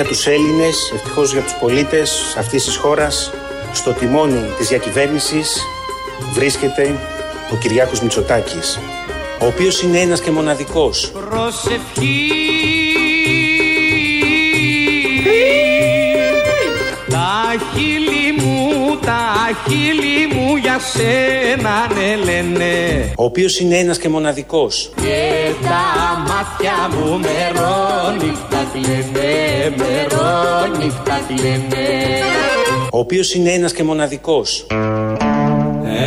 για τους Έλληνες, ευτυχώς για τους πολίτες αυτής της χώρας, στο τιμόνι της διακυβέρνησης βρίσκεται ο Κυριάκος Μητσοτάκης, ο οποίος είναι ένας και μοναδικός. Προσευχή χείλη μου για σένα ναι λένε. Ο οποίος είναι ένας και μοναδικός. Και τα μάτια μου μερόνυχτα κλαίνε, μερόνυχτα κλαίνε. Ο οποίος είναι ένας και μοναδικός.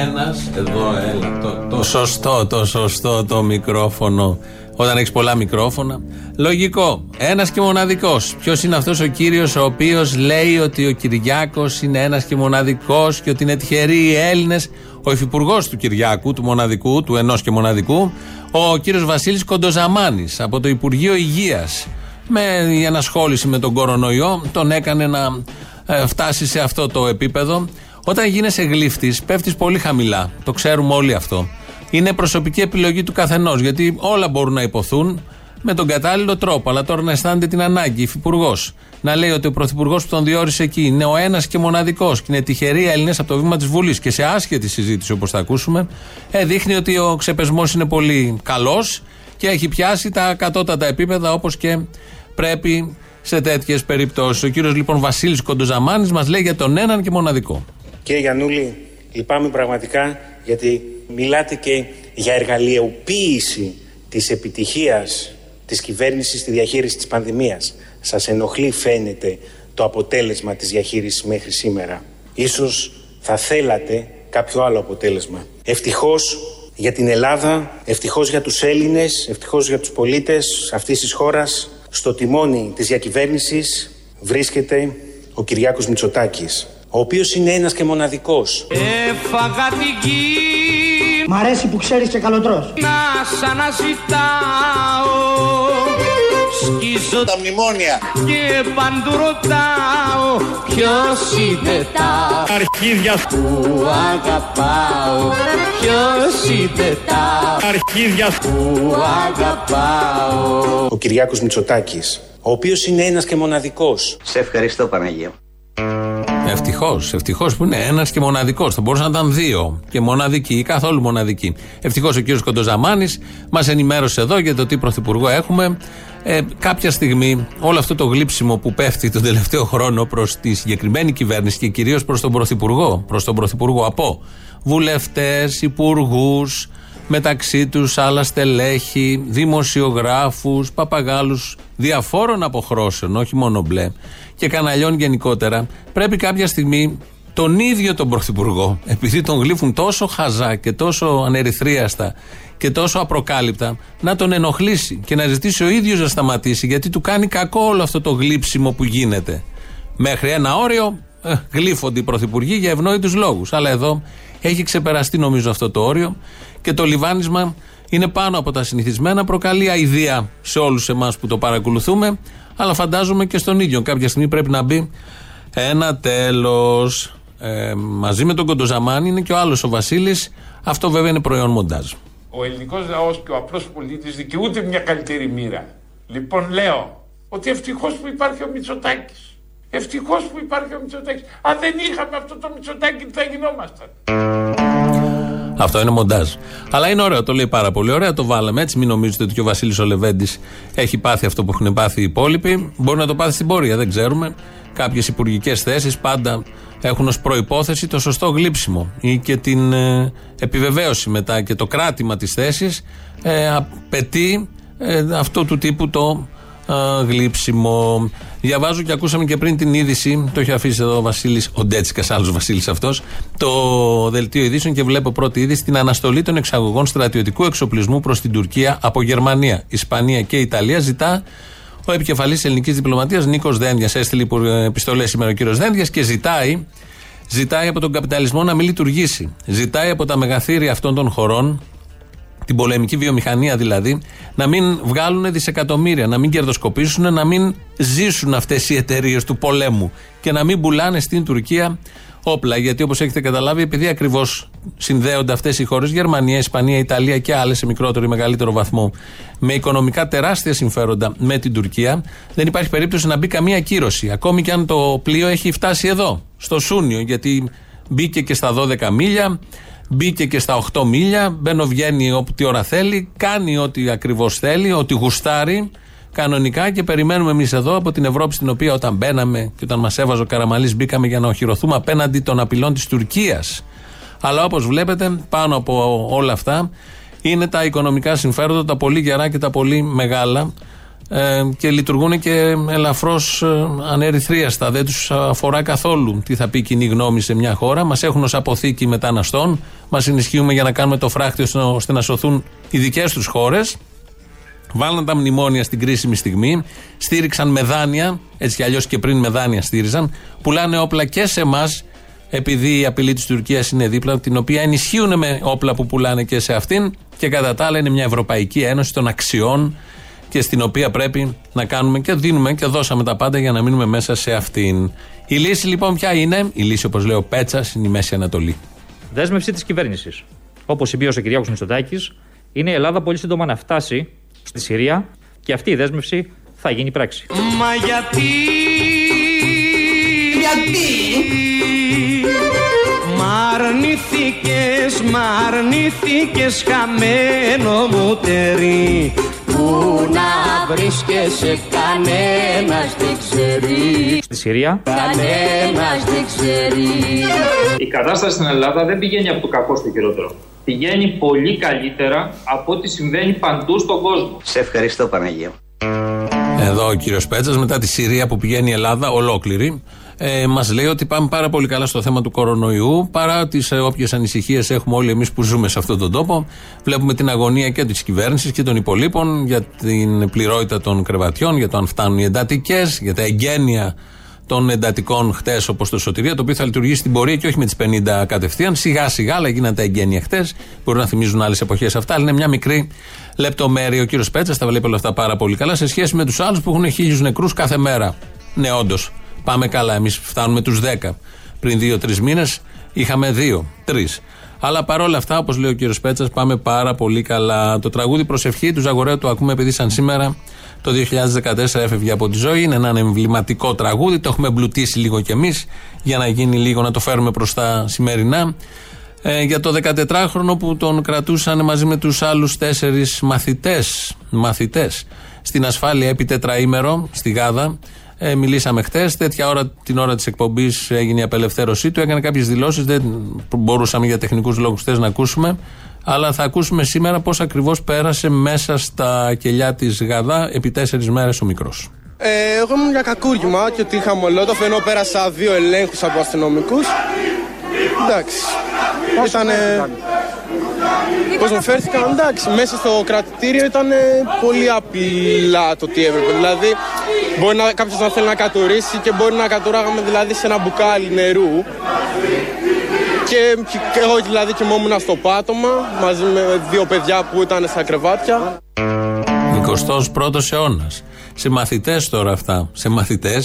Ένας, εδώ έλα το, το σωστό, το σωστό το μικρόφωνο όταν έχεις πολλά μικρόφωνα. Λογικό. Ένας και μοναδικός. Ποιος είναι αυτός ο κύριος ο οποίος λέει ότι ο Κυριάκος είναι ένας και μοναδικός και ότι είναι τυχεροί οι Έλληνες; Ο υφυπουργός του Κυριάκου, του μοναδικού, του ενός και μοναδικού, ο κύριος Βασίλης Κοντοζαμάνης από το Υπουργείο Υγείας. Με η ενασχόληση με τον κορονοϊό τον έκανε να ε, φτάσει σε αυτό το επίπεδο. Όταν γίνεσαι γλύφτης, πέφτεις πολύ χαμηλά. Το ξέρουμε όλοι αυτό. Είναι προσωπική επιλογή του καθενός. Γιατί όλα μπορούν να υποθούν με τον κατάλληλο τρόπο. Αλλά τώρα να αισθάνεται την ανάγκη, υφυπουργός, να λέει ότι ο πρωθυπουργός που τον διόρισε εκεί είναι ο ένας και μοναδικός και είναι τυχεροί Έλληνες από το βήμα της Βουλής και σε άσχετη συζήτηση όπως θα ακούσουμε, ε, δείχνει ότι ο ξεπεσμός είναι πολύ καλός και έχει πιάσει τα κατώτατα επίπεδα όπως και πρέπει σε τέτοιες περιπτώσεις. Ο κύριος λοιπόν Βασίλης Κοντοζαμάνης μας λέει για τον έναν και μοναδικό. Κύριε Γιανούλη, λυπάμαι πραγματικά γιατί μιλάτε και για εργαλειοποίηση της επιτυχίας της κυβέρνησης στη διαχείριση της πανδημίας. Σας ενοχλεί φαίνεται το αποτέλεσμα της διαχείρισης μέχρι σήμερα. Ίσως θα θέλατε κάποιο άλλο αποτέλεσμα. Ευτυχώς για την Ελλάδα, ευτυχώς για τους Έλληνες, ευτυχώς για τους πολίτες αυτής της χώρας, στο τιμόνι της διακυβέρνησης βρίσκεται ο Κυριάκος Μητσοτάκης ο οποίος είναι ένας και μοναδικός. Έφαγα την γη Μ' αρέσει που ξέρεις και καλοτρός. Να σ' αναζητάω Σκίζω τα μνημόνια Και παντού ρωτάω Ποιος είναι τα αρχίδια που αγαπάω Ποιος είναι τα αρχίδια που αγαπάω Ο Κυριάκος Μητσοτάκης ο οποίος είναι ένας και μοναδικός. Σε ευχαριστώ Παναγία. Ευτυχώς, ευτυχώς που είναι ένας και μοναδικός. Θα μπορούσαν να ήταν δύο και μοναδικοί ή καθόλου μοναδικοί. Ευτυχώς ο κύριος Κοντοζαμάνης μας ενημέρωσε εδώ για το τι πρωθυπουργό έχουμε. Ε, κάποια στιγμή όλο αυτό το γλύψιμο που πέφτει τον τελευταίο χρόνο προς τη συγκεκριμένη κυβέρνηση και κυρίως προς τον πρωθυπουργό, προς τον πρωθυπουργό από βουλευτές, υπουργούς, μεταξύ τους άλλα στελέχη, δημοσιογράφους, παπαγάλους διαφόρων αποχρώσεων, όχι μόνο μπλε, και καναλιών γενικότερα, πρέπει κάποια στιγμή τον ίδιο τον Πρωθυπουργό, επειδή τον γλύφουν τόσο χαζά και τόσο ανερυθρίαστα και τόσο απροκάλυπτα, να τον ενοχλήσει και να ζητήσει ο ίδιος να σταματήσει, γιατί του κάνει κακό όλο αυτό το γλύψιμο που γίνεται. Μέχρι ένα όριο ε, γλύφονται οι πρωθυπουργοί για ευνόητους λόγους. Αλλά εδώ έχει ξεπεραστεί νομίζω αυτό το όριο και το λιβάνισμα είναι πάνω από τα συνηθισμένα, προκαλεί αηδία σε όλους εμάς που το παρακολουθούμε, αλλά φαντάζομαι και στον ίδιο. Κάποια στιγμή πρέπει να μπει ένα τέλος. Ε, μαζί με τον Κοντοζαμάνι είναι και ο άλλος ο Βασίλης. Αυτό βέβαια είναι προϊόν μοντάζ. Ο ελληνικός λαός και ο απλός πολίτης δικαιούται μια καλύτερη μοίρα. Λοιπόν, λέω ότι ευτυχώς που υπάρχει ο Μητσοτάκης. Ευτυχώς που υπάρχει ο Μητσοτάκης. Αν δεν είχαμε αυτό το Μητσοτάκη, τι θα γινόμασταν; Αυτό είναι μοντάζ. Αλλά είναι ωραίο, το λέει πάρα πολύ ωραία. Το βάλαμε έτσι. Μην νομίζετε ότι και ο Βασίλης Ολεβέντη έχει πάθει αυτό που έχουν πάθει οι υπόλοιποι. Μπορεί να το πάθει στην πορεία, δεν ξέρουμε. Κάποιες υπουργικές θέσεις πάντα έχουν ως προπόθεση το σωστό γλύψιμο ή και την ε, επιβεβαίωση μετά και το κράτημα της θέσης ε, απαιτεί ε, αυτό του τύπου το α, γλύψιμο. Διαβάζω και ακούσαμε και πριν την είδηση, το έχει αφήσει εδώ ο Βασίλης, ο Ντέτσικα, άλλος Βασίλης αυτός, το δελτίο ειδήσεων και βλέπω πρώτη είδηση την αναστολή των εξαγωγών στρατιωτικού εξοπλισμού προς την Τουρκία από Γερμανία, Ισπανία και Ιταλία. Ζητά ο επικεφαλής ελληνικής διπλωματίας Νίκος Δένδιας. Έστειλε επιστολές σήμερα ο κύριος Δένδιας και ζητάει, ζητάει από τον καπιταλισμό να μην λειτουργήσει. Ζητάει από τα μεγαθύρια αυτών των χωρών την πολεμική βιομηχανία δηλαδή, να μην βγάλουν δισεκατομμύρια, να μην κερδοσκοπήσουν, να μην ζήσουν αυτές οι εταιρείες του πολέμου και να μην πουλάνε στην Τουρκία όπλα. Γιατί όπως έχετε καταλάβει, επειδή ακριβώς συνδέονται αυτές οι χώρες, Γερμανία, Ισπανία, Ιταλία και άλλες σε μικρότερο ή μεγαλύτερο βαθμό, με οικονομικά τεράστια συμφέροντα με την Τουρκία, δεν υπάρχει περίπτωση να μπει καμία κύρωση. Ακόμη και αν το πλοίο έχει φτάσει εδώ, στο Σούνιο, γιατί μπήκε και στα 12 μίλια, μπήκε και στα 8 μίλια, μπαίνω βγαίνει ό,τι ώρα θέλει, κάνει ό,τι ακριβώς θέλει, ό,τι γουστάρει κανονικά και περιμένουμε εμείς εδώ από την Ευρώπη στην οποία όταν μπαίναμε και όταν μας έβαζε ο Καραμαλής μπήκαμε για να οχυρωθούμε απέναντι των απειλών της Τουρκίας. Αλλά όπως βλέπετε, πάνω από όλα αυτά είναι τα οικονομικά συμφέροντα, τα πολύ γερά και τα πολύ μεγάλα ε, και λειτουργούν και ελαφρώς ε, ανερυθρίαστα. Δεν τους αφορά καθόλου τι θα πει η κοινή γνώμη σε μια χώρα. Μας έχουν ως αποθήκη μεταναστών, μας ενισχύουμε για να κάνουμε το φράχτη ώστε να σωθούν οι δικές τους χώρες. Βάλαν τα μνημόνια στην κρίσιμη στιγμή, στήριξαν με δάνεια, έτσι κι αλλιώς και πριν με δάνεια στήριζαν, πουλάνε όπλα και σε εμάς, επειδή η απειλή της Τουρκίας είναι δίπλα, την οποία ενισχύουν με όπλα που πουλάνε και σε αυτήν, και κατά τα άλλα είναι μια Ευρωπαϊκή Ένωση των αξιών και στην οποία πρέπει να κάνουμε και δίνουμε και δώσαμε τα πάντα για να μείνουμε μέσα σε αυτήν. Η λύση λοιπόν ποια είναι, η λύση όπως λέει ο Πέτσας, είναι η Μέση Ανατολή. Δέσμευση της κυβέρνησης. Όπως συμπίωσε ο Κυριάκος Μητσοτάκης, είναι η Ελλάδα πολύ σύντομα να φτάσει στη Συρία και αυτή η δέσμευση θα γίνει πράξη. Μα γιατί Γιατί; Μ' αρνηθήκες, μ' αρνηθήκες χαμένο μου τερί Πού να βρίσκεσαι κανένας δεν ξέρει. Στη Συρία. Κανένας δεν ξέρει. Η κατάσταση στην Ελλάδα δεν πηγαίνει από το κακό στο χειρότερο. Πηγαίνει πολύ καλύτερα από ό,τι συμβαίνει παντού στον κόσμο. Σε ευχαριστώ Παναγία. Εδώ ο κύριος Πέτσας, μετά τη Συρία που πηγαίνει η Ελλάδα ολόκληρη, ε, μας λέει ότι πάμε πάρα πολύ καλά στο θέμα του κορονοϊού. Παρά τις ε, όποιες ανησυχίες έχουμε όλοι εμείς που ζούμε σε αυτόν τον τόπο, βλέπουμε την αγωνία και της κυβέρνησης και των υπολείπων για την πληρότητα των κρεβατιών, για το αν φτάνουν οι εντατικές, για τα εγγένεια των εντατικών χτες όπως το Σωτηρία, το οποίο θα λειτουργήσει στην πορεία και όχι με τις 50 κατευθείαν. Σιγά σιγά, αλλά γίνανε τα εγγένεια χτες. Μπορεί να θυμίζουν άλλες εποχές αυτά, αλλά είναι μια μικρή λεπτομέρεια. Ο κύριος Πέτσας τα βλέπει όλα αυτά πάρα πολύ καλά σε σχέση με τους άλλους που έχουν χίλιους νεκρούς κάθε μέρα. Ναι, όντως. Πάμε καλά. Εμείς φτάνουμε τους 10. Πριν 2-3 μήνες είχαμε 2-3. Αλλά παρόλα αυτά, όπως λέει ο κύριος Πέτσας, πάμε πάρα πολύ καλά. Το τραγούδι Προσευχή τους Ζαγορέου το ακούμε επειδή σαν σήμερα το 2014 έφευγε από τη ζωή. Είναι ένα εμβληματικό τραγούδι. Το έχουμε εμπλουτίσει λίγο κι εμείς για να γίνει λίγο να το φέρουμε προς τα σημερινά. Ε, για το 14χρονο που τον κρατούσαν μαζί με τους άλλους τέσσερις μαθητές, μαθητές στην ασφάλεια επί τετραήμερο στη Γάδα. Ε, μιλήσαμε χθες. Τέτοια ώρα, την ώρα της εκπομπής, έγινε η απελευθέρωσή του. Έκανε κάποιες δηλώσεις. Δεν μπορούσαμε για τεχνικούς λόγους χθες να ακούσουμε αλλά θα ακούσουμε σήμερα πώς ακριβώς πέρασε μέσα στα κελιά της Γαδά επί τέσσερις μέρες ο μικρός. Ε, εγώ ήμουν για κακούργημα και ότι είχα μολότοφ ενώ πέρασα δύο ελέγχους από αστυνομικούς. Εντάξει. Ήταν. Πώς μου φέρθηκαν, εντάξει, μέσα στο κρατητήριο ήταν πολύ απλά το τι έπρεπε. Δηλαδή, μπορεί να, κάποιος να θέλει να κατουρίσει και μπορεί να κατουράγαμε δηλαδή σε ένα μπουκάλι νερού. Και, και εγώ δηλαδή κοιμόμουν στο πάτωμα μαζί με δύο παιδιά που ήταν στα κρεβάτια. 21ο αιώνας. Σε μαθητέ τώρα αυτά. Σε μαθητέ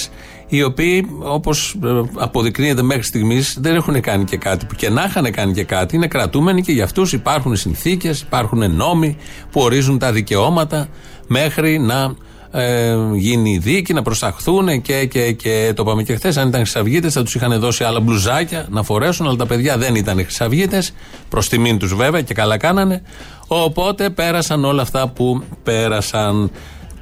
οι οποίοι, όπως ε, αποδεικνύεται μέχρι στιγμής, δεν έχουν κάνει και κάτι. Που και να είχαν κάνει και κάτι, είναι κρατούμενοι και για αυτούς υπάρχουν συνθήκες, υπάρχουν νόμοι που ορίζουν τα δικαιώματα μέχρι να ε, γίνει η δίκη, να προσταχθούν και, και, και το είπαμε και χθες. Αν ήταν χρυσαυγίτες, θα τους είχαν δώσει άλλα μπλουζάκια να φορέσουν, αλλά τα παιδιά δεν ήταν χρυσαυγίτες. Προς τιμήν τους βέβαια και καλά κάνανε. Οπότε πέρασαν όλα αυτά που πέρασαν.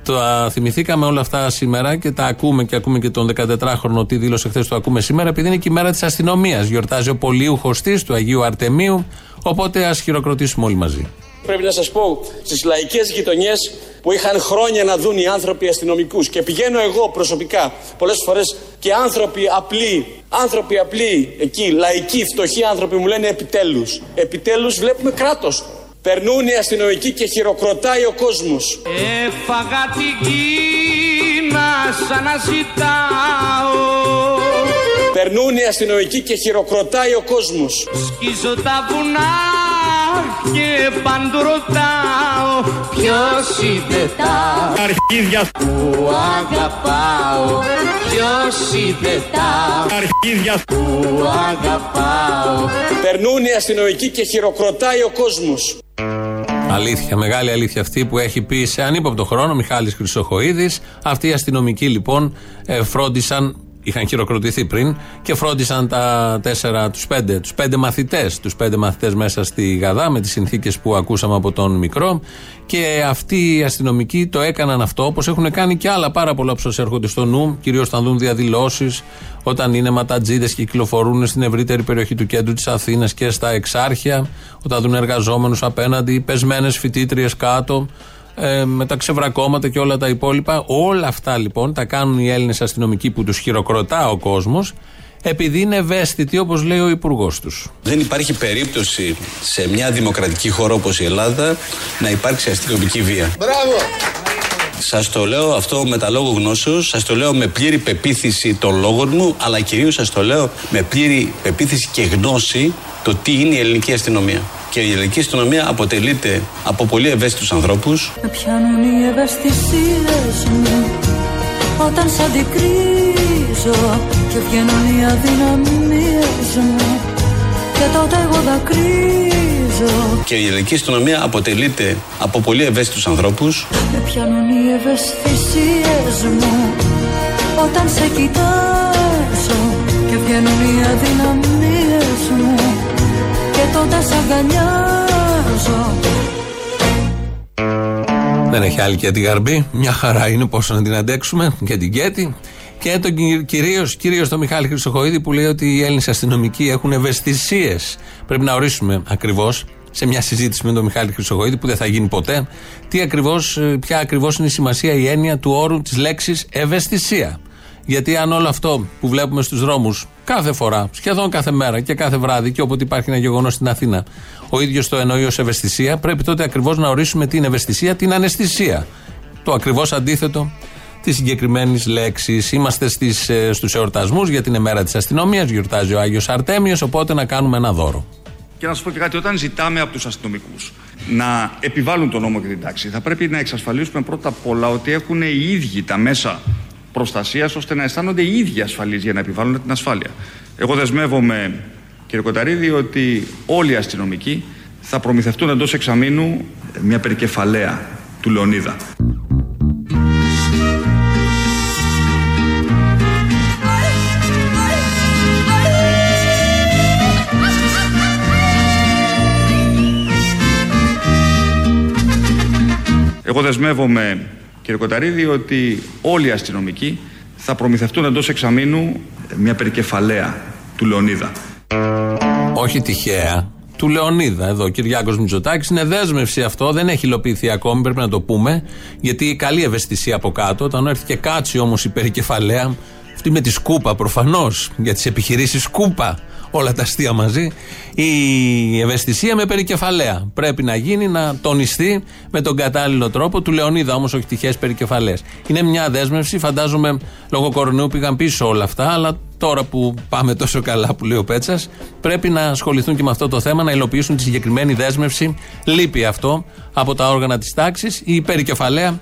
Το θυμηθήκαμε όλα αυτά σήμερα και τα ακούμε και ακούμε και τον 14χρονο τι δήλωσε χθες, το ακούμε σήμερα, επειδή είναι και η μέρα της αστυνομίας. Γιορτάζει ο Πολίου της του Αγίου Αρτεμίου. Οπότε ας χειροκροτήσουμε όλοι μαζί. Πρέπει να σας πω, στις λαϊκές γειτονιές που είχαν χρόνια να δουν οι άνθρωποι αστυνομικούς και πηγαίνω εγώ προσωπικά πολλές φορές και άνθρωποι απλοί, άνθρωποι απλοί εκεί, λαϊκοί, φτωχοί άνθρωποι μου λένε επιτέλους. Επιτέλους βλέπουμε κράτος. Περνούν οι αστυνομικοί και χειροκροτάει ο κόσμος. Έφαγα την Κίνα σαν να ζητάω Περνούν οι αστυνομικοί και χειροκροτάει ο κόσμος. Σκίζω τα βουνά και παντού ρωτάω ποιος είναι τα Αρχίδια που αγαπάω ποιος είναι τα Αρχίδια που αγαπάω Περνούν οι αστυνομικοί και χειροκροτάει ο κόσμος. Αλήθεια, μεγάλη αλήθεια αυτή που έχει πει σε ανύποπτο χρόνο Μιχάλης Χρυσοχοίδης. Αυτοί οι αστυνομικοί λοιπόν ε, φρόντισαν, είχαν χειροκροτηθεί πριν και φρόντισαν τα τέσσερα, τους πέντε, τους πέντε μαθητές, τους πέντε μαθητές μέσα στη Γαδά με τις συνθήκες που ακούσαμε από τον μικρό. Και αυτοί οι αστυνομικοί το έκαναν αυτό όπως έχουν κάνει και άλλα πάρα πολλά που σας έρχονται στο νου, κυρίως όταν δουν διαδηλώσεις, όταν είναι ματατζίδες και κυκλοφορούν στην ευρύτερη περιοχή του κέντρου της Αθήνας και στα εξάρχεια, όταν δουν εργαζόμενους απέναντι, πεσμένες φοιτήτριες κάτω, ε, με τα ξεβρακώματα και όλα τα υπόλοιπα. Όλα αυτά λοιπόν τα κάνουν οι Έλληνες αστυνομικοί που τους χειροκροτά ο κόσμος, επειδή είναι ευαίσθητοι, όπως λέει ο υπουργός τους. Δεν υπάρχει περίπτωση σε μια δημοκρατική χώρα όπως η Ελλάδα να υπάρξει αστυνομική βία. Μπράβο! Σας το λέω αυτό με τα λόγω γνώσεως, σας το λέω με πλήρη πεποίθηση των λόγων μου, αλλά κυρίως σας το λέω με πλήρη πεποίθηση και γνώση το τι είναι η ελληνική αστυνομία. Και η ελληνική αστυνομία αποτελείται από πολύ ευαίσθητους ανθρώπους, Με πιάνουν οι ευαισθησίες μου Όταν σ' αντικρίζω Και βγαίνουν οι αδυναμίες μου Και τότε εγώ δακρύζω και η ελληνική αστυνομία αποτελείται από πολύ ευαίσθητους ανθρώπους, Με πιάνουν οι ευαισθησίες μου. Όταν σε κοιτάζω Και βγαίνουν οι αδυναμίες μου. Και τότε σ' αγκαλιάζω. Δεν έχει άλλη και την γαρμπή. Μια χαρά είναι πόσο να την αντέξουμε. Και την Κέτη. Και τον κυρίως κυρίως τον Μιχάλη Χρυσοχοίδη που λέει ότι οι Έλληνες αστυνομικοί έχουν ευαισθησίες. Πρέπει να ορίσουμε ακριβώς σε μια συζήτηση με τον Μιχάλη Χρυσοχοίδη που δεν θα γίνει ποτέ, τι ακριβώς, ε, ποια ακριβώς είναι η σημασία, η έννοια του όρου της λέξης ευαισθησία. Γιατί αν όλο αυτό που βλέπουμε στους δρόμους κάθε φορά, σχεδόν κάθε μέρα και κάθε βράδυ και όποτε υπάρχει ένα γεγονός στην Αθήνα, ο ίδιος το εννοεί ως ευαισθησία, πρέπει τότε ακριβώς να ορίσουμε την ευαισθησία, την αναισθησία. Το ακριβώς αντίθετο τη συγκεκριμένη λέξη. Είμαστε στις, ε, στους εορτασμούς γιατί είναι μέρα της αστυνομίας, γιορτάζει ο Άγιος Αρτέμιος, οπότε να κάνουμε ένα δώρο. Και να σας πω και κάτι, όταν ζητάμε από τους αστυνομικούς να επιβάλλουν τον νόμο και την τάξη, θα πρέπει να εξασφαλίσουμε πρώτα απ' όλα ότι έχουν οι ίδιοι τα μέσα προστασίας ώστε να αισθάνονται οι ίδιοι ασφαλείς για να επιβάλλουν την ασφάλεια. Εγώ δεσμεύομαι, κύριε Κοταρίδη, ότι όλοι οι αστυνομικοί θα προμηθευτούν εντός εξαμήνου μια περικεφαλαία του Λεωνίδα. Εγώ δεσμεύομαι, κύριε Κοταρίδη, ότι όλοι οι αστυνομικοί θα προμηθευτούν εντός εξαμήνου μια περικεφαλαία του Λεωνίδα. Όχι τυχαία. Του Λεωνίδα εδώ, ο Κυριάκος Μητσοτάκης. Είναι δέσμευση αυτό, δεν έχει υλοποιηθεί ακόμη, πρέπει να το πούμε. Γιατί καλή ευαισθησία από κάτω. Όταν έρθει και κάτσει όμως η περικεφαλαία, αυτή με τη σκούπα προφανώς, για τις επιχειρήσεις σκούπα, όλα τα αστεία μαζί. Η ευαισθησία με περικεφαλαία. Πρέπει να γίνει, να τονιστεί με τον κατάλληλο τρόπο. Του Λεωνίδα όμως, όχι τυχαίε περικεφαλαίες. Είναι μια δέσμευση, φαντάζομαι λόγω κορονοϊού πήγαν πίσω όλα αυτά, αλλά τώρα που πάμε τόσο καλά που λέει ο Πέτσας, πρέπει να ασχοληθούν και με αυτό το θέμα, να υλοποιήσουν τη συγκεκριμένη δέσμευση. Λείπει αυτό από τα όργανα της τάξης. Η περικεφαλαία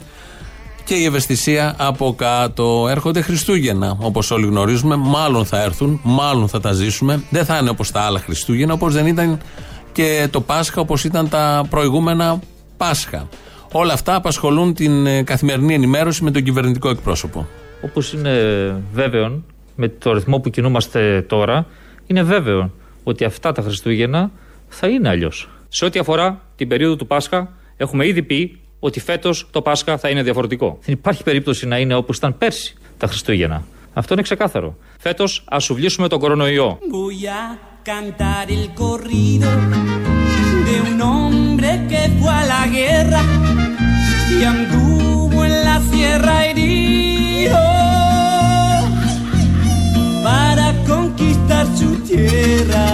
και η ευαισθησία από κάτω. Έρχονται Χριστούγεννα, όπως όλοι γνωρίζουμε. Μάλλον θα έρθουν, μάλλον θα τα ζήσουμε. Δεν θα είναι όπως τα άλλα Χριστούγεννα, όπως δεν ήταν και το Πάσχα, όπως ήταν τα προηγούμενα Πάσχα. Όλα αυτά απασχολούν την ε, καθημερινή ενημέρωση με τον κυβερνητικό εκπρόσωπο. Όπως είναι βέβαιο, με το ρυθμό που κινούμαστε τώρα, είναι βέβαιο ότι αυτά τα Χριστούγεννα θα είναι αλλιώς. Σε ό,τι αφορά την περίοδο του Πάσχα, έχουμε ήδη πει ότι φέτος το Πάσχα θα είναι διαφορετικό. Δεν υπάρχει περίπτωση να είναι όπως ήταν πέρσι τα Χριστούγεννα. Αυτό είναι ξεκάθαρο. Φέτος ας σουβλήσουμε τον κορονοϊό. Voy a cantar el corrido de un hombre que fue a la guerra y anduvo en la sierra herido para conquistar su tierra.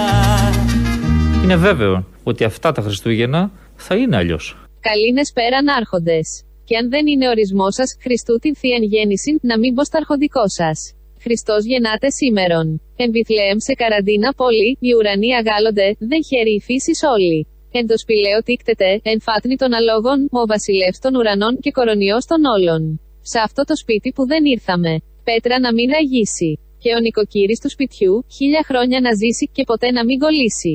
Είναι βέβαιο ότι αυτά τα Χριστούγεννα θα είναι αλλιώς. Καλήνες πέραν άρχοντες. Και αν δεν είναι ορισμός σας, Χριστού την θείαν γέννηση, να μην πω στα αρχοντικό σας. Χριστός γεννάται σήμερον. Εν Βιθλεέμ σε καραντίνα πόλη, οι ουρανοί αγάλλονται, δεν χαίρει η φύση όλη. Εν το σπηλαίο τίκτεται, εν φάτνη των αλόγων, ο βασιλεύς των ουρανών και κορονιός των όλων. Σε αυτό το σπίτι που δεν ήρθαμε. Πέτρα να μην ραγίσει. Και ο νοικοκύρης του σπιτιού, χίλια χρόνια να ζήσει και ποτέ να μην κολλήσει.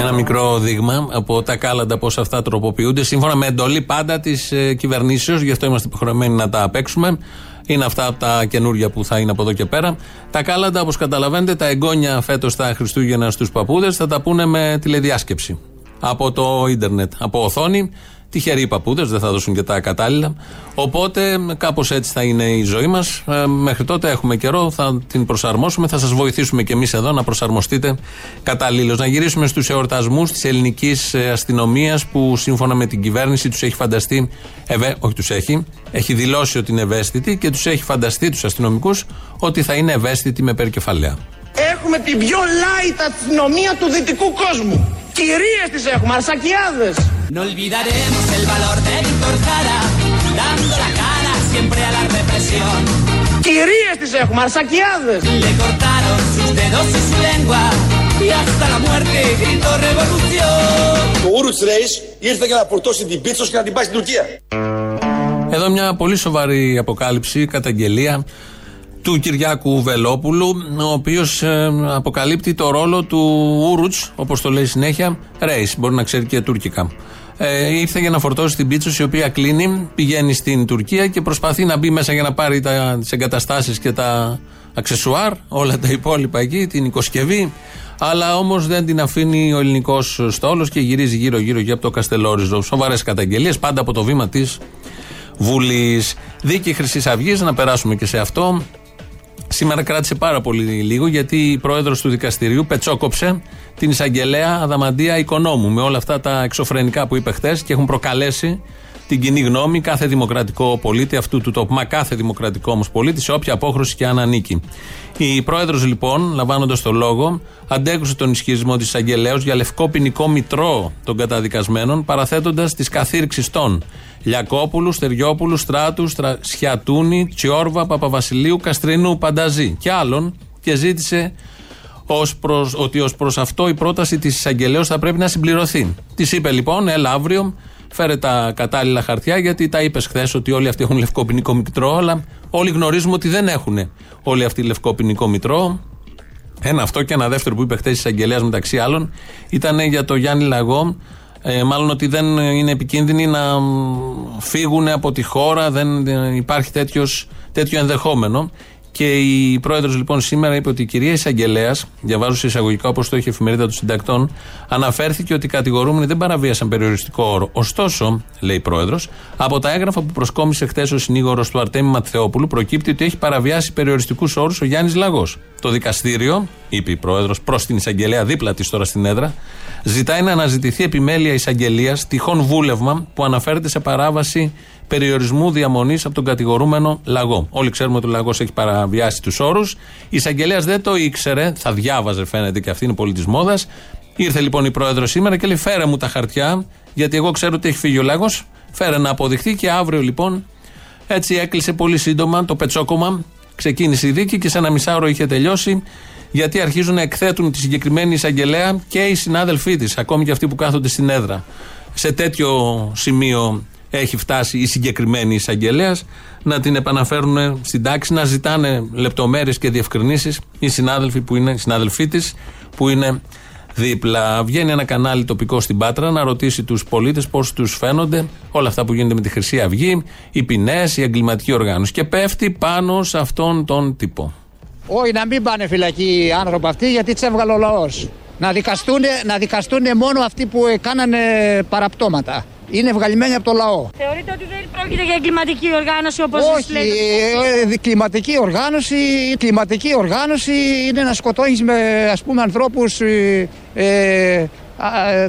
Ένα μικρό δείγμα από τα κάλαντα πώς αυτά τροποποιούνται σύμφωνα με εντολή πάντα της ε, κυβερνήσεως. Γι' αυτό είμαστε υποχρεωμένοι να τα παίξουμε. Είναι αυτά από τα καινούργια που θα είναι από εδώ και πέρα. Τα κάλαντα, όπως καταλαβαίνετε, τα εγγόνια φέτος τα Χριστούγεννα στους παππούδες θα τα πούνε με τηλεδιάσκεψη. Από το ίντερνετ, από οθόνη. Τυχεροί οι παππούδες, δεν θα δώσουν και τα κατάλληλα. Οπότε κάπως έτσι θα είναι η ζωή μας. μέχρι τότε έχουμε καιρό, θα την προσαρμόσουμε. Θα σας βοηθήσουμε κι εμείς εδώ να προσαρμοστείτε καταλήλω. Να γυρίσουμε στους εορτασμούς της ελληνικής αστυνομίας που σύμφωνα με την κυβέρνηση τους έχει φανταστεί. Ευε, όχι τους έχει, έχει δηλώσει ότι είναι ευαίσθητη και τους έχει φανταστεί τους αστυνομικούς ότι θα είναι ευαίσθητοι με περκεφαλαία. Έχουμε την πιο light αστυνομία του δυτικού κόσμου. Κυρίες τις έχουμε, αρσακιάδες. No olvidaremos el valor de Víctor Jara, dando la cara siempre a la represión. Κυρίες τις έχουμε, αρσακιάδες. Le cortaron sus dedos y su lengua y hasta la muerte gritó revolución. Το Ούρουts Reis ήρθε για να φορτώσει την πίτσος και να την πάει στην Τουρκία. Εδώ μια πολύ σοβαρή αποκάλυψη, καταγγελία του Κυριάκου Βελόπουλου, ο οποίος αποκαλύπτει το ρόλο του Ούρουτς, όπως το λέει συνέχεια, Ρέις. Μπορεί να ξέρει και τουρκικά. Ε, ήρθε για να φορτώσει την πίτσο η οποία κλείνει, πηγαίνει στην Τουρκία και προσπαθεί να μπει μέσα για να πάρει τις εγκαταστάσεις και τα αξεσουάρ, όλα τα υπόλοιπα εκεί, την οικοσκευή. Αλλά όμως δεν την αφήνει ο ελληνικός στόλος και γυρίζει γύρω-γύρω για από το Καστελόριζο. Σοβαρές καταγγελίες, πάντα από το βήμα της Βουλής. Δίκη Χρυσής Αυγής, να περάσουμε και σε αυτό. Σήμερα κράτησε πάρα πολύ λίγο γιατί η πρόεδρος του δικαστηρίου πετσόκοψε την εισαγγελέα Αδαμαντία Οικονόμου με όλα αυτά τα εξωφρενικά που είπε χθες και έχουν προκαλέσει την κοινή γνώμη κάθε δημοκρατικό πολίτη αυτού του τόπου. Μα κάθε δημοκρατικό όμως πολίτη σε όποια απόχρωση και αν ανήκει. Η πρόεδρος λοιπόν, λαμβάνοντας το λόγο, αντέκρουσε τον ισχυρισμό της εισαγγελέα για λευκό ποινικό μητρό των καταδικασμένων, παραθέτοντας τις καθήρξεις των Λιακόπουλου, Στεριόπουλου, Στράτου, Στρα... Σιατούνη, Τσιόρβα, Παπαβασιλείου, Καστρίνου, Πανταζή και άλλων και ζήτησε ως προς, ότι ως προς αυτό η πρόταση της εισαγγελέα θα πρέπει να συμπληρωθεί. Της είπε λοιπόν, έλα αύριο, φέρε τα κατάλληλα χαρτιά, γιατί τα είπες χθες ότι όλοι αυτοί έχουν λευκό ποινικό μητρό, αλλά όλοι γνωρίζουμε ότι δεν έχουν όλοι αυτοί λευκό ποινικό μητρό. Ένα αυτό και ένα δεύτερο που είπε χθες η εισαγγελέας μεταξύ άλλων ήταν για το Γιάννη Λαγό, ε, μάλλον ότι δεν είναι επικίνδυνοι να φύγουν από τη χώρα, δεν υπάρχει τέτοιος, τέτοιο ενδεχόμενο. Και η πρόεδρος λοιπόν σήμερα είπε ότι η κυρία Εισαγγελέας, διαβάζω σε εισαγωγικά όπως το έχει η εφημερίδα των συντακτών, αναφέρθηκε ότι οι κατηγορούμενοι δεν παραβίασαν περιοριστικό όρο. Ωστόσο, λέει η πρόεδρος, από τα έγγραφα που προσκόμισε χθες ο συνήγορος του Αρτέμι Ματθεόπουλου, προκύπτει ότι έχει παραβιάσει περιοριστικούς όρους ο Γιάννης Λαγός. Το δικαστήριο, είπε η πρόεδρος προς την εισαγγελέα δίπλα της τώρα στην έδρα, ζητάει να αναζητηθεί επιμέλεια εισαγγελίας τυχόν βούλευμα που αναφέρεται σε παράβαση περιορισμού διαμονής από τον κατηγορούμενο λαγό. Όλοι ξέρουμε ότι ο λαγός έχει παραβιάσει τους όρους. Η εισαγγελέας δεν το ήξερε, θα διάβαζε φαίνεται και αυτή είναι πολιτή μόδας. Ήρθε λοιπόν η πρόεδρος σήμερα και λέει: Φέρε μου τα χαρτιά, γιατί εγώ ξέρω ότι έχει φύγει ο λαγός. Φέρε να αποδειχθεί και αύριο λοιπόν έτσι έκλεισε πολύ σύντομα το πετσόκομα. Ξεκίνησε η δίκη και σε ένα μισάωρο είχε τελειώσει. Γιατί αρχίζουν να εκθέτουν τη συγκεκριμένη εισαγγελέα και οι συνάδελφοί της, ακόμη και αυτοί που κάθονται στην έδρα. Σε τέτοιο σημείο έχει φτάσει η συγκεκριμένη εισαγγελέα να την επαναφέρουν στην τάξη, να ζητάνε λεπτομέρειες και διευκρινήσεις οι συνάδελφοι που είναι, οι συνάδελφοί της που είναι δίπλα. Βγαίνει ένα κανάλι τοπικό στην Πάτρα να ρωτήσει τους πολίτες πώς τους φαίνονται όλα αυτά που γίνεται με τη Χρυσή Αυγή, οι ποινές, η εγκληματική οργάνωση. Και πέφτει πάνω σε αυτόν τον τύπο. Όχι, να μην πάνε φυλακοί οι άνθρωποι αυτοί γιατί τι έβγαλε ο λαός. Να δικαστούν, να δικαστούν μόνο αυτοί που κάνανε παραπτώματα είναι βγαλμένοι από το λαό. Θεωρείτε ότι δεν πρόκειται για εγκληματική οργάνωση όπως Όχι, λέτε; Ε, κλιματική οργάνωση, κλιματική οργάνωση είναι να σκοτώνεις με ας πούμε ανθρώπους ε, ε,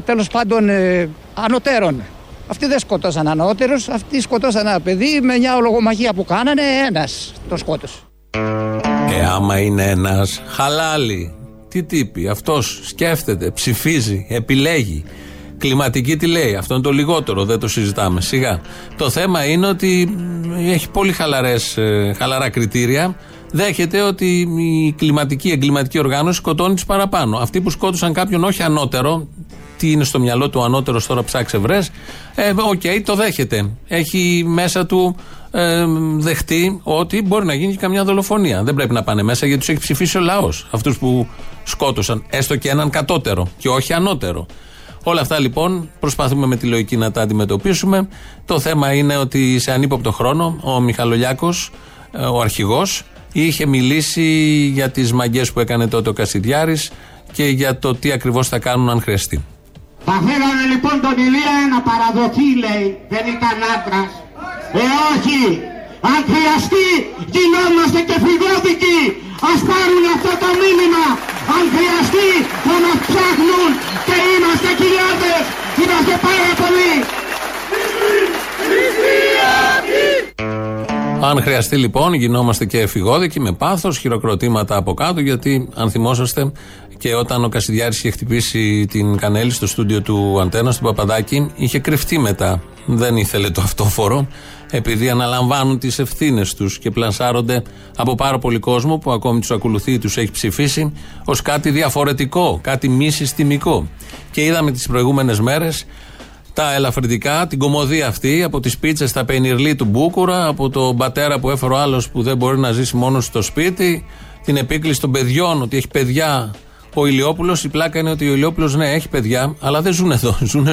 τέλος πάντων ε, ανωτέρων. Αυτοί δεν σκοτώσαν ανώτερους, αυτοί σκοτώσαν ένα παιδί με μια ολογομαχία που κάνανε, ένας το σκότωσε. Ε, άμα είναι ένας χαλάλι, τι τύπη, αυτός σκέφτεται, ψηφίζει, επιλέγει. Κλιματική τι λέει, αυτό είναι το λιγότερο, δεν το συζητάμε. Σιγά. Το θέμα είναι ότι έχει πολύ χαλαρές, ε, χαλαρά κριτήρια. Δέχεται ότι η κλιματική εγκληματική οργάνωση σκοτώνει του παραπάνω. Αυτοί που σκότωσαν κάποιον όχι ανώτερο, τι είναι στο μυαλό του ανώτερος τώρα ψάξε βρες. Ε, οκ, το δέχεται. Έχει μέσα του ε, δεχτεί ότι μπορεί να γίνει και καμιά δολοφονία. Δεν πρέπει να πάνε μέσα γιατί τους έχει ψηφίσει ο λαός. Αυτούς που σκότωσαν, έστω και έναν κατώτερο και όχι ανώτερο. Όλα αυτά λοιπόν προσπαθούμε με τη λογική να τα αντιμετωπίσουμε. Το θέμα είναι ότι σε ανύποπτο χρόνο ο Μιχαλολιάκος, ε, ο αρχηγός, είχε μιλήσει για τις μαγκές που έκανε τότε ο Κασιδιάρης και για το τι ακριβώς θα κάνουν αν χρειαστεί. Θα φέρανε λοιπόν τον Ηλία να παραδοθεί λέει, δεν ήταν άντρας. Ε όχι, αν χρειαστεί γινόμαστε και φυγόδικοι. Ας πάρουν αυτό το μήνυμα. Αν χρειαστεί θα μας ψάχνουν και είμαστε χιλιάδες. Είμαστε πάρα πολλοί. Αν χρειαστεί λοιπόν, γινόμαστε και εφηγόδικοι με πάθος, χειροκροτήματα από κάτω, γιατί αν θυμόσαστε και όταν ο Κασιδιάρης είχε χτυπήσει την κανέλη στο στούντιο του Αντένας, του Παπαδάκη, είχε κρυφτεί μετά. Δεν ήθελε το αυτόφορο, επειδή αναλαμβάνουν τις ευθύνες τους και πλανσάρονται από πάρα πολύ κόσμο που ακόμη τους ακολουθεί, τους έχει ψηφίσει, ως κάτι διαφορετικό, κάτι μη συστημικό. Και είδαμε τις προηγούμενες μέρες τα ελαφρυντικά, την κομμωδία αυτή, από τις πίτσες στα πενιρλί του Μπούκουρα, από τον πατέρα που έφερε ο άλλος που δεν μπορεί να ζήσει μόνος στο σπίτι, την επίκληση των παιδιών ότι έχει παιδιά ο Ηλιόπουλος. Η πλάκα είναι ότι ο Ηλιόπουλος, ναι, έχει παιδιά, αλλά δεν ζουν εδώ. Ζουν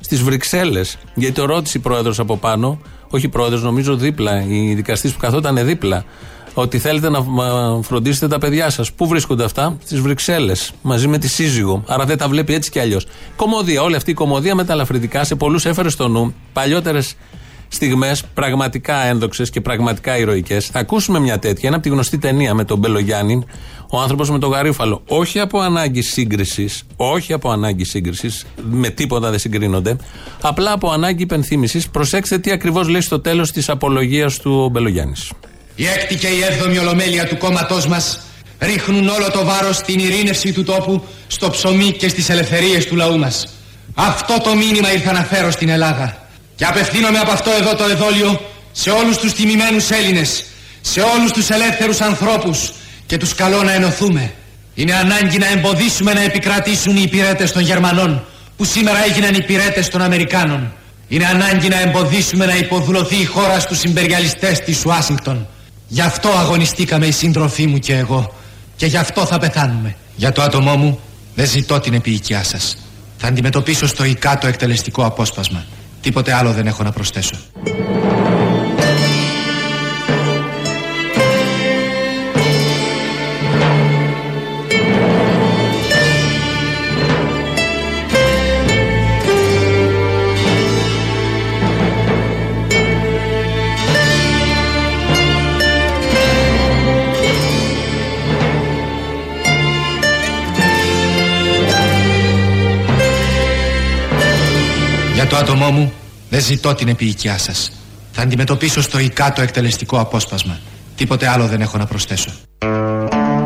στις Βρυξέλλες. Γιατί το ρώτησε η πρόεδρος από πάνω, όχι πρόεδρος, νομίζω δίπλα, η δικαστή που καθόταν δίπλα ότι θέλετε να φροντίσετε τα παιδιά σας. Πού βρίσκονται αυτά, στις Βρυξέλλες, μαζί με τη σύζυγο. Άρα δεν τα βλέπει έτσι κι αλλιώς. Κομμωδία, όλη αυτή η κομμωδία με τα ελαφρυντικά σε πολλούς έφερε στο νου παλιότερες στιγμές πραγματικά ένδοξες και πραγματικά ηρωικές. Θα ακούσουμε μια τέτοια. Είναι από τη γνωστή ταινία με τον Μπελογιάννη, ο άνθρωπος με τον γαρίφαλο. Όχι από ανάγκη σύγκρισης, όχι από ανάγκη σύγκρισης, με τίποτα δεν συγκρίνονται. Απλά από ανάγκη υπενθύμησης. Προσέξτε τι ακριβώς λέει στο τέλος της απολογίας του ο Μπελογιάννης. Η έκτη και η έβδομη ολομέλεια του κόμματός μας ρίχνουν όλο το βάρος στην ειρήνευση του τόπου, στο ψωμί και στις ελευθερίες του λαού μας. Αυτό το μήνυμα ήρθα να φέρω στην Ελλάδα. Και απευθύνομαι από αυτό εδώ το εδόλιο σε όλους τους τιμημένους Έλληνες, σε όλους τους ελεύθερους ανθρώπους και τους καλώ να ενωθούμε. Είναι ανάγκη να εμποδίσουμε να επικρατήσουν οι υπηρέτες των Γερμανών που σήμερα έγιναν υπηρέτες των Αμερικάνων. Είναι ανάγκη να εμποδίσουμε να υποδουλωθεί η χώρα στους συμπεριαλιστές της Ουάσιγκτον. Γι' αυτό αγωνιστήκαμε οι σύντροφοί μου και εγώ. Και γι' αυτό θα πεθάνουμε. Για το άτομό μου δεν ζητώ την επίοικιά σας. Θα αντιμετωπίσω στο το εκτελεστικό απόσπασμα. Τίποτε άλλο δεν έχω να προσθέσω. Για το άτομό μου δεν ζητώ την επίοικιά σας. Θα αντιμετωπίσω στο το εκτελεστικό απόσπασμα. Τίποτε άλλο δεν έχω να προσθέσω.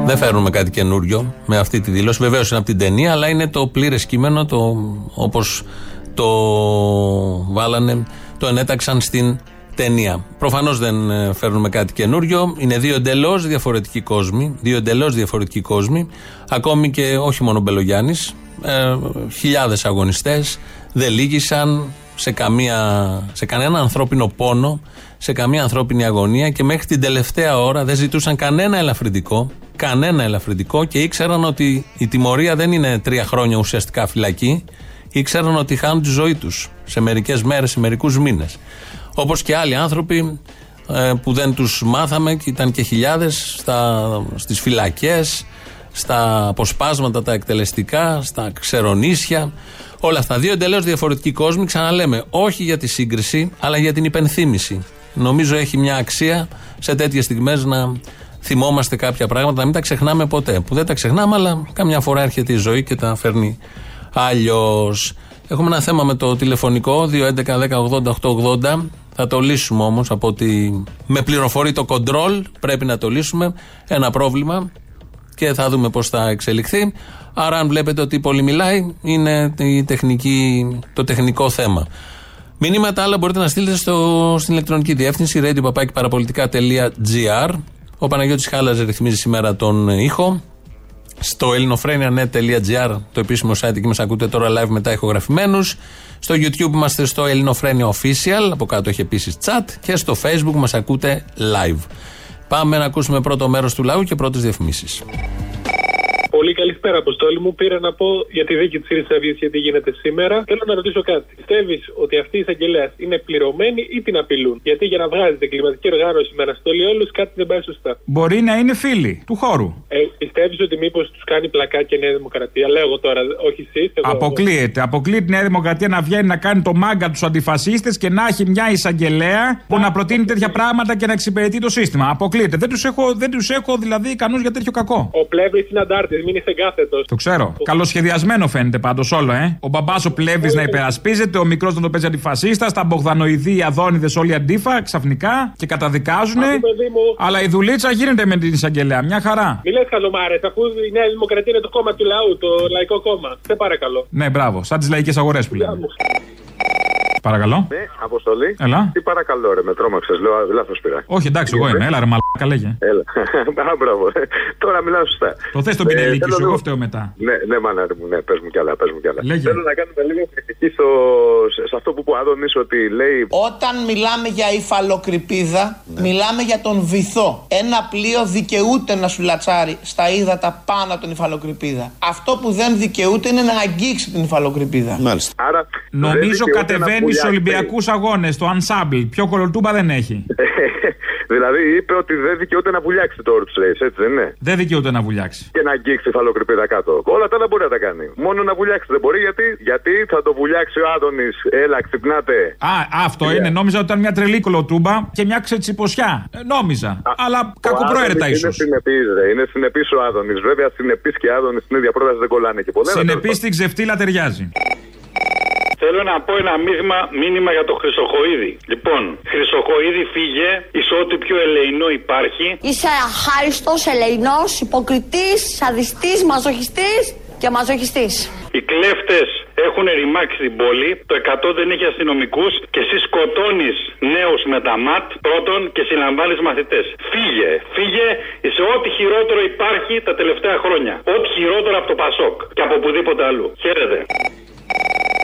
Δεν φέρνουμε κάτι καινούριο με αυτή τη δήλωση. Βεβαίως είναι από την ταινία, αλλά είναι το πλήρες κείμενο, το, όπως το βάλανε, το ενέταξαν στην ταινία. Προφανώς δεν ε, φέρνουμε κάτι καινούριο. Είναι δύο εντελώς διαφορετικοί κόσμοι. Δύο εντελώς διαφορετικοί κόσμοι. Ακόμη και όχι μόνο Μπελογιάννης. Ε, Χιλιάδες αγωνιστές δεν λύγησαν σε, καμία, σε κανένα ανθρώπινο πόνο, σε καμία ανθρώπινη αγωνία και μέχρι την τελευταία ώρα δεν ζητούσαν κανένα ελαφρυντικό, κανένα ελαφρυντικό και ήξεραν ότι η τιμωρία δεν είναι τρία χρόνια ουσιαστικά φυλακή, ήξεραν ότι χάνουν τη ζωή τους σε μερικές μέρες, σε μερικούς μήνες. Όπως και άλλοι άνθρωποι ε, που δεν τους μάθαμε και ήταν και χιλιάδες στα, στις φυλακές, στα αποσπάσματα τα εκτελεστικά, στα ξερονίσια. Όλα αυτά. Δύο εντελώς διαφορετικοί κόσμοι, ξαναλέμε, όχι για τη σύγκριση, αλλά για την υπενθύμηση. Νομίζω έχει μια αξία σε τέτοιες στιγμές να θυμόμαστε κάποια πράγματα, να μην τα ξεχνάμε ποτέ. Που δεν τα ξεχνάμε, αλλά καμιά φορά έρχεται η ζωή και τα φέρνει αλλιώς. Έχουμε ένα θέμα με το τηλεφωνικό 2.11.10.80.880. Θα το λύσουμε όμως από ότι με πληροφορεί το κοντρόλ. Πρέπει να το λύσουμε. Ένα πρόβλημα και θα δούμε πώς θα εξελιχθεί. Άρα, αν βλέπετε ότι πολύ μιλάει, είναι η τεχνική, το τεχνικό θέμα. Μηνύματα άλλα μπορείτε να στείλετε στο, στην ηλεκτρονική διεύθυνση radio.parapolitica.gr. Ο Παναγιώτης Χάλας ρυθμίζει σήμερα τον ήχο. στο ελληνοφρένια.net.gr, το επίσημο site και μας ακούτε τώρα live μετά ηχογραφημένους. Στο YouTube είμαστε στο Ελληνοφρένια Official, από κάτω έχει επίσης chat και στο Facebook μας ακούτε live. Πάμε να ακούσουμε πρώτο μέρος του λαού και πρώτες διαφημίσεις. Πολύ καλησπέρα, Αποστόλη μου. Πήρα να πω για τη δίκη της Χρυσή Αυγής γιατί γίνεται σήμερα. Θέλω να ρωτήσω κάτι. Πιστεύεις ότι αυτή η εισαγγελέας είναι πληρωμένη ή την απειλούν; Γιατί για να βγάζετε κλιματική οργάνωση με αναστολή όλους κάτι δεν πάει σωστά. Μπορεί να είναι φίλοι του χώρου. Ε, Πιστεύεις ότι μήπως τους κάνει πλακάκια η Νέα Δημοκρατία; Λέω εγώ τώρα, όχι εσείς. Αποκλείεται. Αποκλείεται η Νέα Δημοκρατία να βγαίνει να κάνει το μάγκα τους αντιφασίστες και να έχει μια εισαγγελέα που να προτείνει τέτοια πράγματα και να εξυπηρετεί το σύστημα. Αποκλείεται. Δεν τους έχω, δεν τους έχω δηλαδή ικανούς για τέτοιο κακό. Ο Πλεύρης είναι αντάρτης, μην είσαι κάθετο. Το ξέρω. Καλοσχεδιασμένο φαίνεται πάντως όλο, ε. Ο μπαμπάς ο Πλεύρη να υπερασπίζεται, ο μικρός να το παίζει αντιφασίστα, τα μπογδανοειδή, οι αδόνιδες όλοι αντίφα ξαφνικά και καταδικάζουν. Αλλά η δουλίτσα γίνεται με την εισαγγελέα. Μια χαρά. Μη λες καλομάρε, αφού η Νέα Δημοκρατία είναι το κόμμα του λαού, το λαϊκό κόμμα. Σε παρακαλώ. Ναι, μπράβο. Σαν τις λαϊκές αγορές που λέμε. Παρακαλώ. Ναι, αποστολή. Έλα. Τι παρακαλώ, ρε, με τρόμαξες. Λέω, λάθος πήρα. Όχι, εντάξει, εγώ είμαι. Έλα, ρε, μαλάκα, λέγε. Έλα. Α, μπράβο. Τώρα μιλάω σωστά. Το θες τον Ε, πινελίκι θέλω σου, λίγο- εγώ φταίω μετά. Ναι, ναι, μάνα μου, ναι, πες μου κι άλλα, πες μου κι άλλα. Λέγε. Θέλω να κάνουμε λίγο κριτική στο, σε, σε αυτό που είπε ο Άδωνης ότι λέει Όταν μιλάμε για υφαλοκρηπίδα, μιλάμε για τον βυθό. Ένα πλοίο δικαιούται να σου λατσάρει στα ύδατα πάνω από την υφαλοκρηπίδα. Αυτό που δεν δικαιούται είναι να αγγίξει την υφαλοκρηπίδα. Μάλιστα. Άρα, Νομίζω δεν δικαιούται να κατεβαίνει στου πουλιάξει. Ολυμπιακούς αγώνες, το ensemble. Πιο κολοτούμπα δεν έχει. δηλαδή είπε ότι δεν δικαιούται να βουλιάξει το όρο του Race, έτσι δεν είναι; Δεν δικαιούται να βουλιάξει. Και να αγγίξει η φαλοκρηπίδα κάτω. Όλα τα δεν μπορεί να τα κάνει. Μόνο να βουλιάξει δεν μπορεί γιατί, γιατί θα το βουλιάξει ο Άδωνης. Έλα, ξυπνάτε. Α, αυτό είναι. Νόμιζα ότι ήταν μια τρελή κολοτούμπα και μια ξετσιποσιά. Ε, νόμιζα. Αλλά κακοπροαίρετα ίσω. ίσως. Είναι συνεπής, ρε. Είναι συνεπής ο Άδωνης. Βέβαια, συνεπής και Άδωνης στην ίδια πρόταση δεν κολλάνε και πολλά. Συνεπής στην ξεφτύλα ταιριάζει. Θέλω να πω ένα μείγμα, μήνυμα για το Χρυσοχοίδη. Λοιπόν, Χρυσοχοίδη φύγε, εις ό,τι πιο ελεηνό υπάρχει. Είσαι αχάριστος, ελεηνός, υποκριτής, σαδιστής, μαζοχιστής και μαζοχιστής. Οι κλέφτες έχουν ρημάξει την πόλη, το 100 δεν έχει αστυνομικούς και εσύ σκοτώνεις νέους με τα ματ πρώτον και συλλαμβάνεις μαθητές. Φύγε, φύγε σε ό,τι χειρότερο υπάρχει τα τελευταία χρόνια. Ό,τι χειρότερο από το Πασόκ και από οπουδήποτε αλλού. Χαίρετε.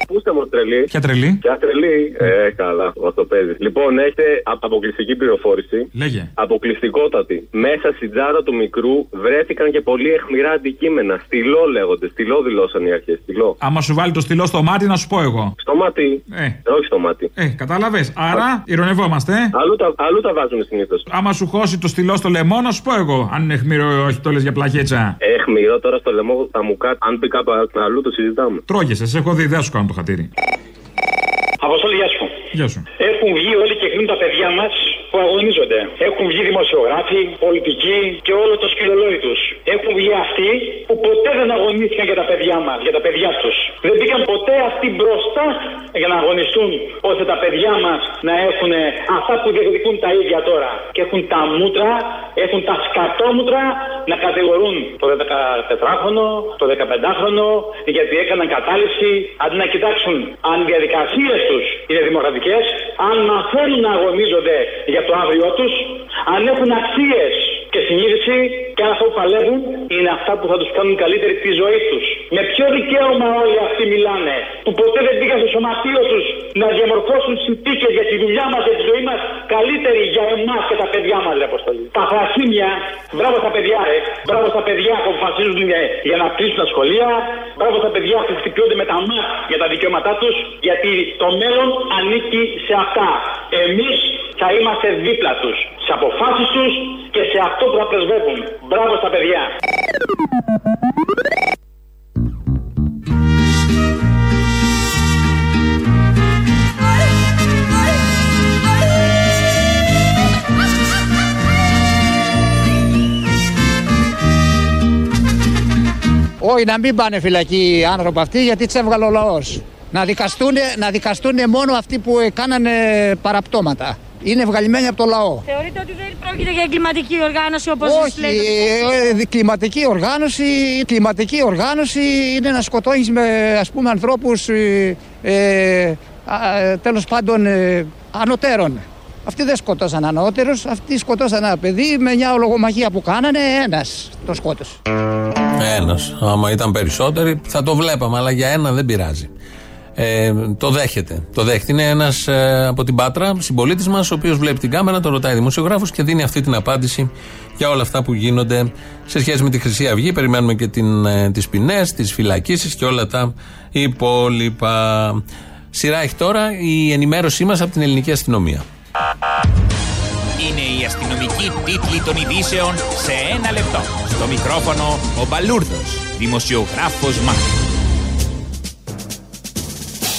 Πού είστε όμω τρελή. Ποια τρελή; Ποια τρελή. Ε, καλά, μα το παίζεις. Λοιπόν, έχετε α- αποκλειστική πληροφόρηση. Λέγε. Αποκλειστικότατη. Μέσα στην τσάντα του μικρού βρέθηκαν και πολύ εχμηρά αντικείμενα. Στυλό λέγονται. Στυλό δηλώσαν οι αρχές. Στυλό. Άμα σου βάλει το στυλό στο μάτι, να σου πω εγώ. Στο μάτι. Ε. Όχι στο μάτι. Ε, κατάλαβες. Άρα, ηρωνευόμαστε. ε. Αλλού τα, αλλού τα βάζουν συνήθως. Άμα σου χώσει το στυλό στο λαιμό, να σου πω εγώ. Αν είναι αιχμηρό ή όχι, το λες για πλακέτσα. Εχμηρό τώρα στο λαιμό θα μου κάτσει. Αν πει κάπου αλλού το συζητάμε. Τρώγεσαι, σε έχω δει, δεν σου κάνω το χατήρι. Αποστολή, γεια σου. Γεια σου. Έχουν βγει όλοι και κλείνουν τα παιδιά μας που αγωνίζονται. Έχουν βγει δημοσιογράφοι, πολιτικοί και όλο το σκυλολόι τους. Έχουν βγει αυτοί που ποτέ δεν αγωνίστηκαν για τα παιδιά μας, για τα παιδιά τους. Δεν μπήκαν ποτέ αυτοί μπροστά για να αγωνιστούν ώστε τα παιδιά μας να έχουν αυτά που διεκδικούν τα ίδια τώρα. Και έχουν τα μούτρα, έχουν τα σκατόμουτρα να κατηγορούν το 14χρονο, το 15χρονο γιατί έκαναν κατάληψη αντί να κοιτάξουν αν οι διαδικασίες τους είναι δημοκρατικές, αν μαθαίνουν να αγωνίζονται για το αύριό τους, αν έχουν αξίες και συνείδηση και αν αυτό που παλεύουν είναι αυτά που θα τους κάνουν καλύτερη τη ζωή τους. Με ποιο δικαίωμα όλοι αυτοί μιλάνε, που ποτέ δεν πήγαν στο σωματείο τους να διαμορφώσουν συνθήκες για τη δουλειά μας, για τη ζωή μας καλύτερη για εμάς και τα παιδιά μας, ρε Αποστολής. Τα φρασίμια, μπράβο στα παιδιά, ρε. Μπράβο στα παιδιά που αποφασίζουν για, για να κλείσουν τα σχολεία. Μπράβο στα παιδιά που χτυπιούνται με τα μάτς για τα δικαιώματά τους. Γιατί το μέλλον ανήκει σε αυτά. Εμείς θα είμαστε δίπλα τους. Σε αποφάσεις τους και σε αυτό που θα πρεσβεύουν. Μπράβο στα παιδιά. Όχι, να μην πάνε φυλακοί οι άνθρωποι αυτοί γιατί τους έβγαλε ο λαός. Να δικαστούν, να δικαστούν μόνο αυτοί που κάνανε παραπτώματα. Είναι βγαλμένοι από το λαό. Θεωρείτε ότι δεν πρόκειται για εγκληματική οργάνωση όπως Όχι, λέτε; ε, ε, κλιματική οργάνωση, η κλιματική οργάνωση είναι να σκοτώνεις με ας πούμε ανθρώπους ε, ε, α, ε, τέλος πάντων ε, ανωτέρων. Αυτοί δεν σκότωσαν ανώτερους, αυτοί σκότωσαν ένα παιδί με μια ολογομαχία που κάνανε, ένας το σκότωσε. Ένας. Άμα ήταν περισσότεροι θα το βλέπαμε, αλλά για ένα δεν πειράζει. Ε, το δέχεται. Το δέχεται. Είναι ένας ε, από την Πάτρα, συμπολίτης μας, ο οποίος βλέπει την κάμερα, το ρωτάει δημοσιογράφος και δίνει αυτή την απάντηση για όλα αυτά που γίνονται σε σχέση με τη Χρυσή Αυγή. Περιμένουμε και ε, τις ποινές, τις φυλακίσεις και όλα τα υπόλοιπα. Σειρά έχει τώρα η ενημέρωσή μας από την ελληνική αστυνομία. Είναι η αστυνομική τίτλη των ειδήσεων σε ένα λεπτό. Στο μικρόφωνο ο Μπαλούρδος, δημοσιογράφος Μάρκος.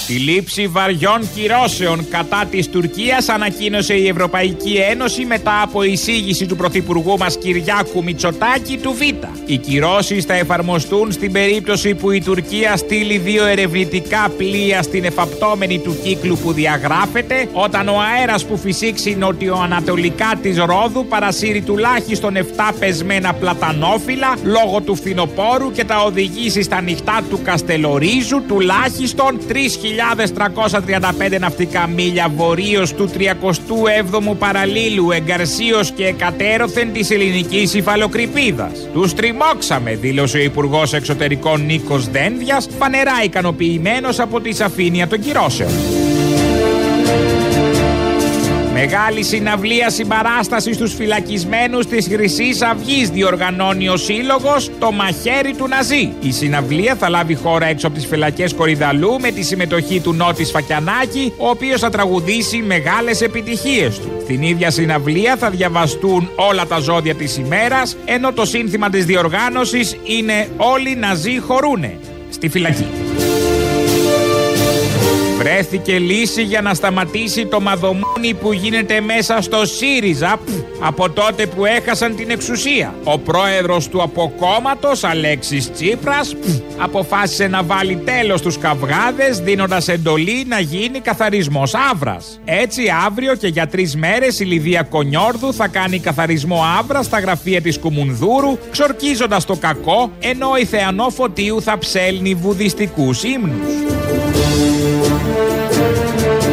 Τη λήψη βαριών κυρώσεων κατά της Τουρκίας ανακοίνωσε η Ευρωπαϊκή Ένωση μετά από εισήγηση του Πρωθυπουργού μας Κυριάκου Μητσοτάκη του Β. Οι κυρώσεις θα εφαρμοστούν στην περίπτωση που η Τουρκία στείλει δύο ερευνητικά πλοία στην εφαπτώμενη του κύκλου που διαγράφεται όταν ο αέρας που φυσήξει νοτιοανατολικά της Ρόδου παρασύρει τουλάχιστον 7 πεσμένα πλατανόφυλλα λόγω του φθινοπόρου και τα οδηγήσει στα νυχτά του Καστελορίζου τουλάχιστον 3.000 1.335 ναυτικά μίλια βορείω του 37ου παραλίλου εγκαρσίως και εκατέρωθεν της ελληνικής υφαλοκρηπίδας. Τους τριμώξαμε, δήλωσε ο Υπουργός Εξωτερικών Νίκος Δένδιας, πανερά ικανοποιημένος από τη σαφήνεια των κυρώσεων. Μεγάλη συναυλία συμπαράστασης στους φυλακισμένους της χρυσής Αυγής διοργανώνει ο Σύλλογος το μαχαίρι του Ναζί. Η συναυλία θα λάβει χώρα έξω από τις φυλακές Κορυδαλού με τη συμμετοχή του Νότη Φακιανάκη, ο οποίος θα τραγουδήσει μεγάλες επιτυχίες του. Στην ίδια συναυλία θα διαβαστούν όλα τα ζώδια της ημέρας, ενώ το σύνθημα της διοργάνωσης είναι «Όλοι Ναζί χωρούνε» στη φυλακή. Βρέθηκε λύση για να σταματήσει το μαδομούνι που γίνεται μέσα στο ΣΥΡΙΖΑ από τότε που έχασαν την εξουσία. Ο πρόεδρος του αποκόμματος Αλέξης Τσίπρας αποφάσισε να βάλει τέλος στους καυγάδες δίνοντας εντολή να γίνει καθαρισμός άβρας. Έτσι αύριο και για τρεις μέρες η Λιδία Κονιόρδου θα κάνει καθαρισμό άβρας στα γραφεία της Κουμουνδούρου ξορκίζοντας το κακό ενώ η Θεανό Φωτίου θα ψέλνει βουδιστικούς ύμνους.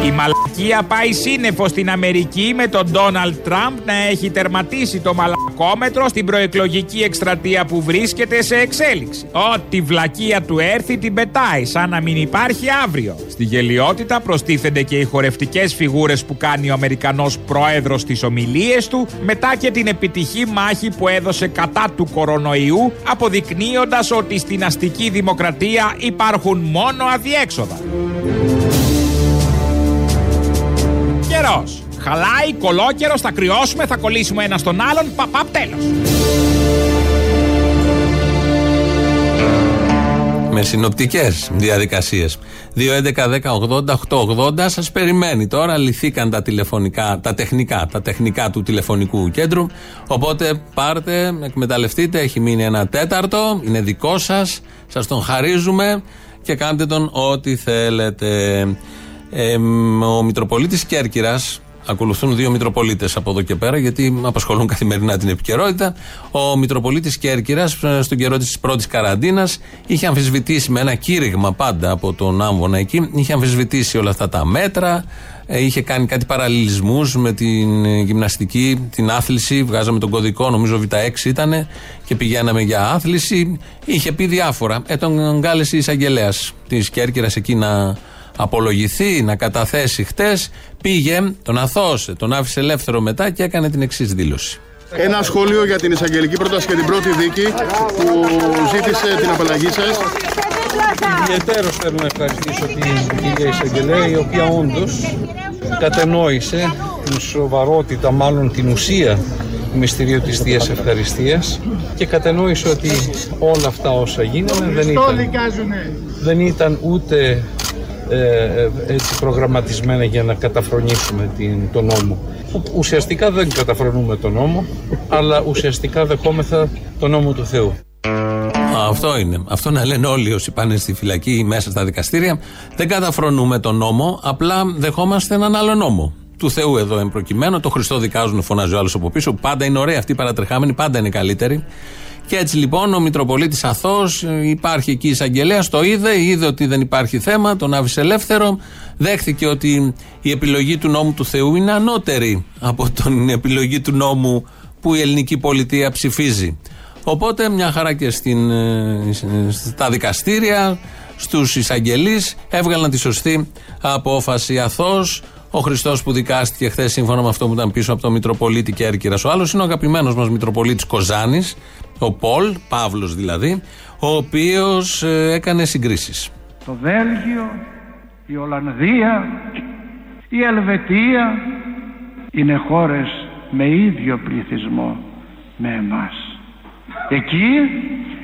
Η μαλακία πάει σύννεφο στην Αμερική με τον Ντόναλτ Τραμπ να έχει τερματίσει το μαλακόμετρο στην προεκλογική εκστρατεία που βρίσκεται σε εξέλιξη. Ό,τι βλακεία του έρθει την πετάει, σαν να μην υπάρχει αύριο. Στη γελιότητα προστίθενται και οι χορευτικές φιγούρες που κάνει ο Αμερικανός πρόεδρος στις ομιλίες του, μετά και την επιτυχή μάχη που έδωσε κατά του κορονοϊού, αποδεικνύοντας ότι στην αστική δημοκρατία υπάρχουν μόνο αδιέξοδα. Καιρό. Χαλάει, κολόκαιρο, θα κρυώσουμε, θα κολλήσουμε ένα στον άλλον. Παπαπ, τέλος. Με συνοπτικές διαδικασίες. 2.11.10.80.880 σας περιμένει τώρα. Λυθήκαν τα τηλεφωνικά, τα τεχνικά, τα τεχνικά του τηλεφωνικού κέντρου. Οπότε πάρτε, εκμεταλλευτείτε. Έχει μείνει ένα τέταρτο. Είναι δικό σας. Σας τον χαρίζουμε και κάντε τον ό,τι θέλετε. Ε, ο Μητροπολίτης Κέρκυρας Ακολουθούν δύο Μητροπολίτες από εδώ και πέρα, γιατί απασχολούν καθημερινά την επικαιρότητα. Ο Μητροπολίτης Κέρκυρα, στον καιρό της πρώτης καραντίνας, είχε αμφισβητήσει με ένα κήρυγμα πάντα από τον Άμβονα εκεί, είχε αμφισβητήσει όλα αυτά τα μέτρα. Ε, είχε κάνει κάτι παραλληλισμούς με την γυμναστική, την άθληση. Βγάζαμε τον κωδικό, νομίζω Β6 ήταν, και πηγαίναμε για άθληση. Είχε πει διάφορα. Ε, τον κάλεσε η εισαγγελέας της Κέρκυρας εκεί να απολογηθεί, να καταθέσει χτες, πήγε, τον αθώσε, τον άφησε ελεύθερο μετά και έκανε την εξής δήλωση. Ένα σχόλιο για την εισαγγελική πρόταση και την πρώτη δίκη που ζήτησε την απαλλαγή σας. Ιδιαίτερω θέλω να ευχαριστήσω την κυρία Εισαγγελέα, η οποία όντως κατενόησε την σοβαρότητα, μάλλον την ουσία του μυστηρίου της Θείας Ευχαριστίας και κατενόησε ότι όλα αυτά όσα γίνανε δεν ήταν, δεν ήταν ούτε ε, ε, έτσι προγραμματισμένα για να καταφρονήσουμε την, τον νόμο. Ουσιαστικά δεν καταφρονούμε τον νόμο, αλλά ουσιαστικά δεχόμεθα τον νόμο του Θεού. Αυτό είναι. Αυτό να λένε όλοι όσοι πάνε στη φυλακή ή μέσα στα δικαστήρια. Δεν καταφρονούμε τον νόμο, απλά δεχόμαστε έναν άλλο νόμο. Του Θεού εδώ εμπροκειμένο. Το Χριστό δικάζουν, φωνάζει ο άλλος από πίσω. Πάντα είναι ωραία αυτή η παρατρεχάμενη, πάντα είναι καλύτερη. Και έτσι λοιπόν ο Μητροπολίτης Αθώ υπάρχει εκεί εισαγγελέα, το είδε, είδε ότι δεν υπάρχει θέμα, τον άφησε ελεύθερο. Δέχθηκε ότι η επιλογή του νόμου του Θεού είναι ανώτερη από την επιλογή του νόμου που η ελληνική πολιτεία ψηφίζει. Οπότε μια χαρά και στην, ε, στα δικαστήρια, στους εισαγγελείς, έβγαλαν τη σωστή απόφαση. Αθώ, ο Χριστός που δικάστηκε χθες, σύμφωνα με αυτό που ήταν πίσω από τον Μητροπολίτη Κέρκυρας. Ο άλλος είναι ο αγαπημένος μας Μητροπολίτης Κοζάνης, ο Πολ, Παύλος δηλαδή, ο οποίος ε, έκανε συγκρίσεις. Το Βέλγιο, η Ολλανδία, η Ελβετία είναι χώρες με ίδιο πληθυσμό με εμάς. Εκεί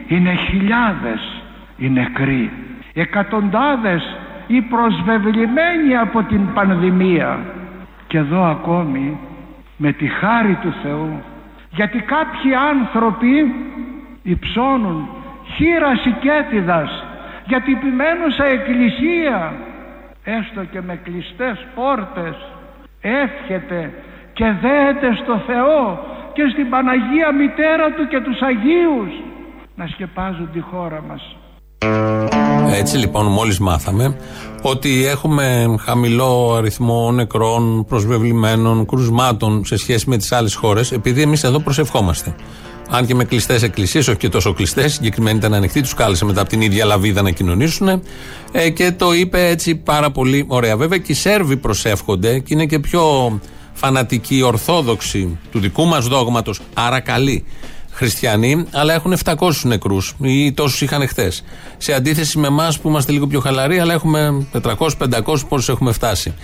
είναι χιλιάδες οι νεκροί, εκατοντάδες οι προσβεβλημένοι από την πανδημία και εδώ ακόμη με τη χάρη του Θεού γιατί κάποιοι άνθρωποι υψώνουν χείρας οικέτιδας για την επιμένουσα εκκλησία έστω και με κλειστές πόρτες εύχεται και δέεται στο Θεό και στην Παναγία Μητέρα Του και τους Αγίους να σκεπάζουν τη χώρα μας. Έτσι λοιπόν μόλις μάθαμε ότι έχουμε χαμηλό αριθμό νεκρών, προσβεβλημένων, κρουσμάτων σε σχέση με τις άλλες χώρες επειδή εμείς εδώ προσευχόμαστε. Αν και με κλειστές εκκλησίες, όχι και τόσο κλειστές, συγκεκριμένοι ήταν ανοιχτοί, τους κάλεσε μετά από την ίδια λαβίδα να κοινωνήσουν ε, και το είπε έτσι πάρα πολύ ωραία. Βέβαια και οι Σέρβοι προσεύχονται και είναι και πιο φανατικοί, ορθόδοξοι του δικού μας δόγματος, άρα καλοί χριστιανοί, αλλά έχουν 700 νεκρούς ή τόσους είχαν χθες. Σε αντίθεση με εμάς που είμαστε λίγο πιο χαλαροί, αλλά έχουμε 400-500 πόσους έχουμε φτάσει.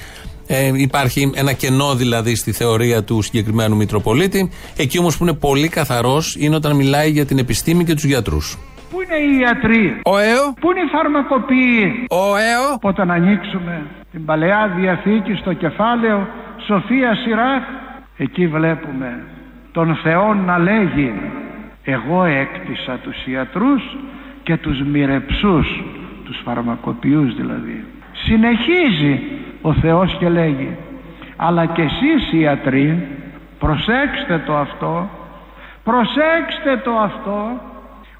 Ε, υπάρχει ένα κενό δηλαδή στη θεωρία του συγκεκριμένου Μητροπολίτη. Εκεί όμως που είναι πολύ καθαρός είναι όταν μιλάει για την επιστήμη και τους γιατρούς. Πού είναι οι ιατροί, Ο ΕΟ, πού είναι οι φαρμακοποιοί, ο ΕΟ, Όταν ανοίξουμε την Παλαιά Διαθήκη στο κεφάλαιο Σοφία Σιράχ, εκεί βλέπουμε τον Θεό να λέγει εγώ έκτισα τους ιατρούς και τους μοιρεψούς, τους φαρμακοποιούς δηλαδή. Συνεχίζει ο Θεός και λέγει αλλά και εσείς οι ιατροί προσέξτε το αυτό προσέξτε το αυτό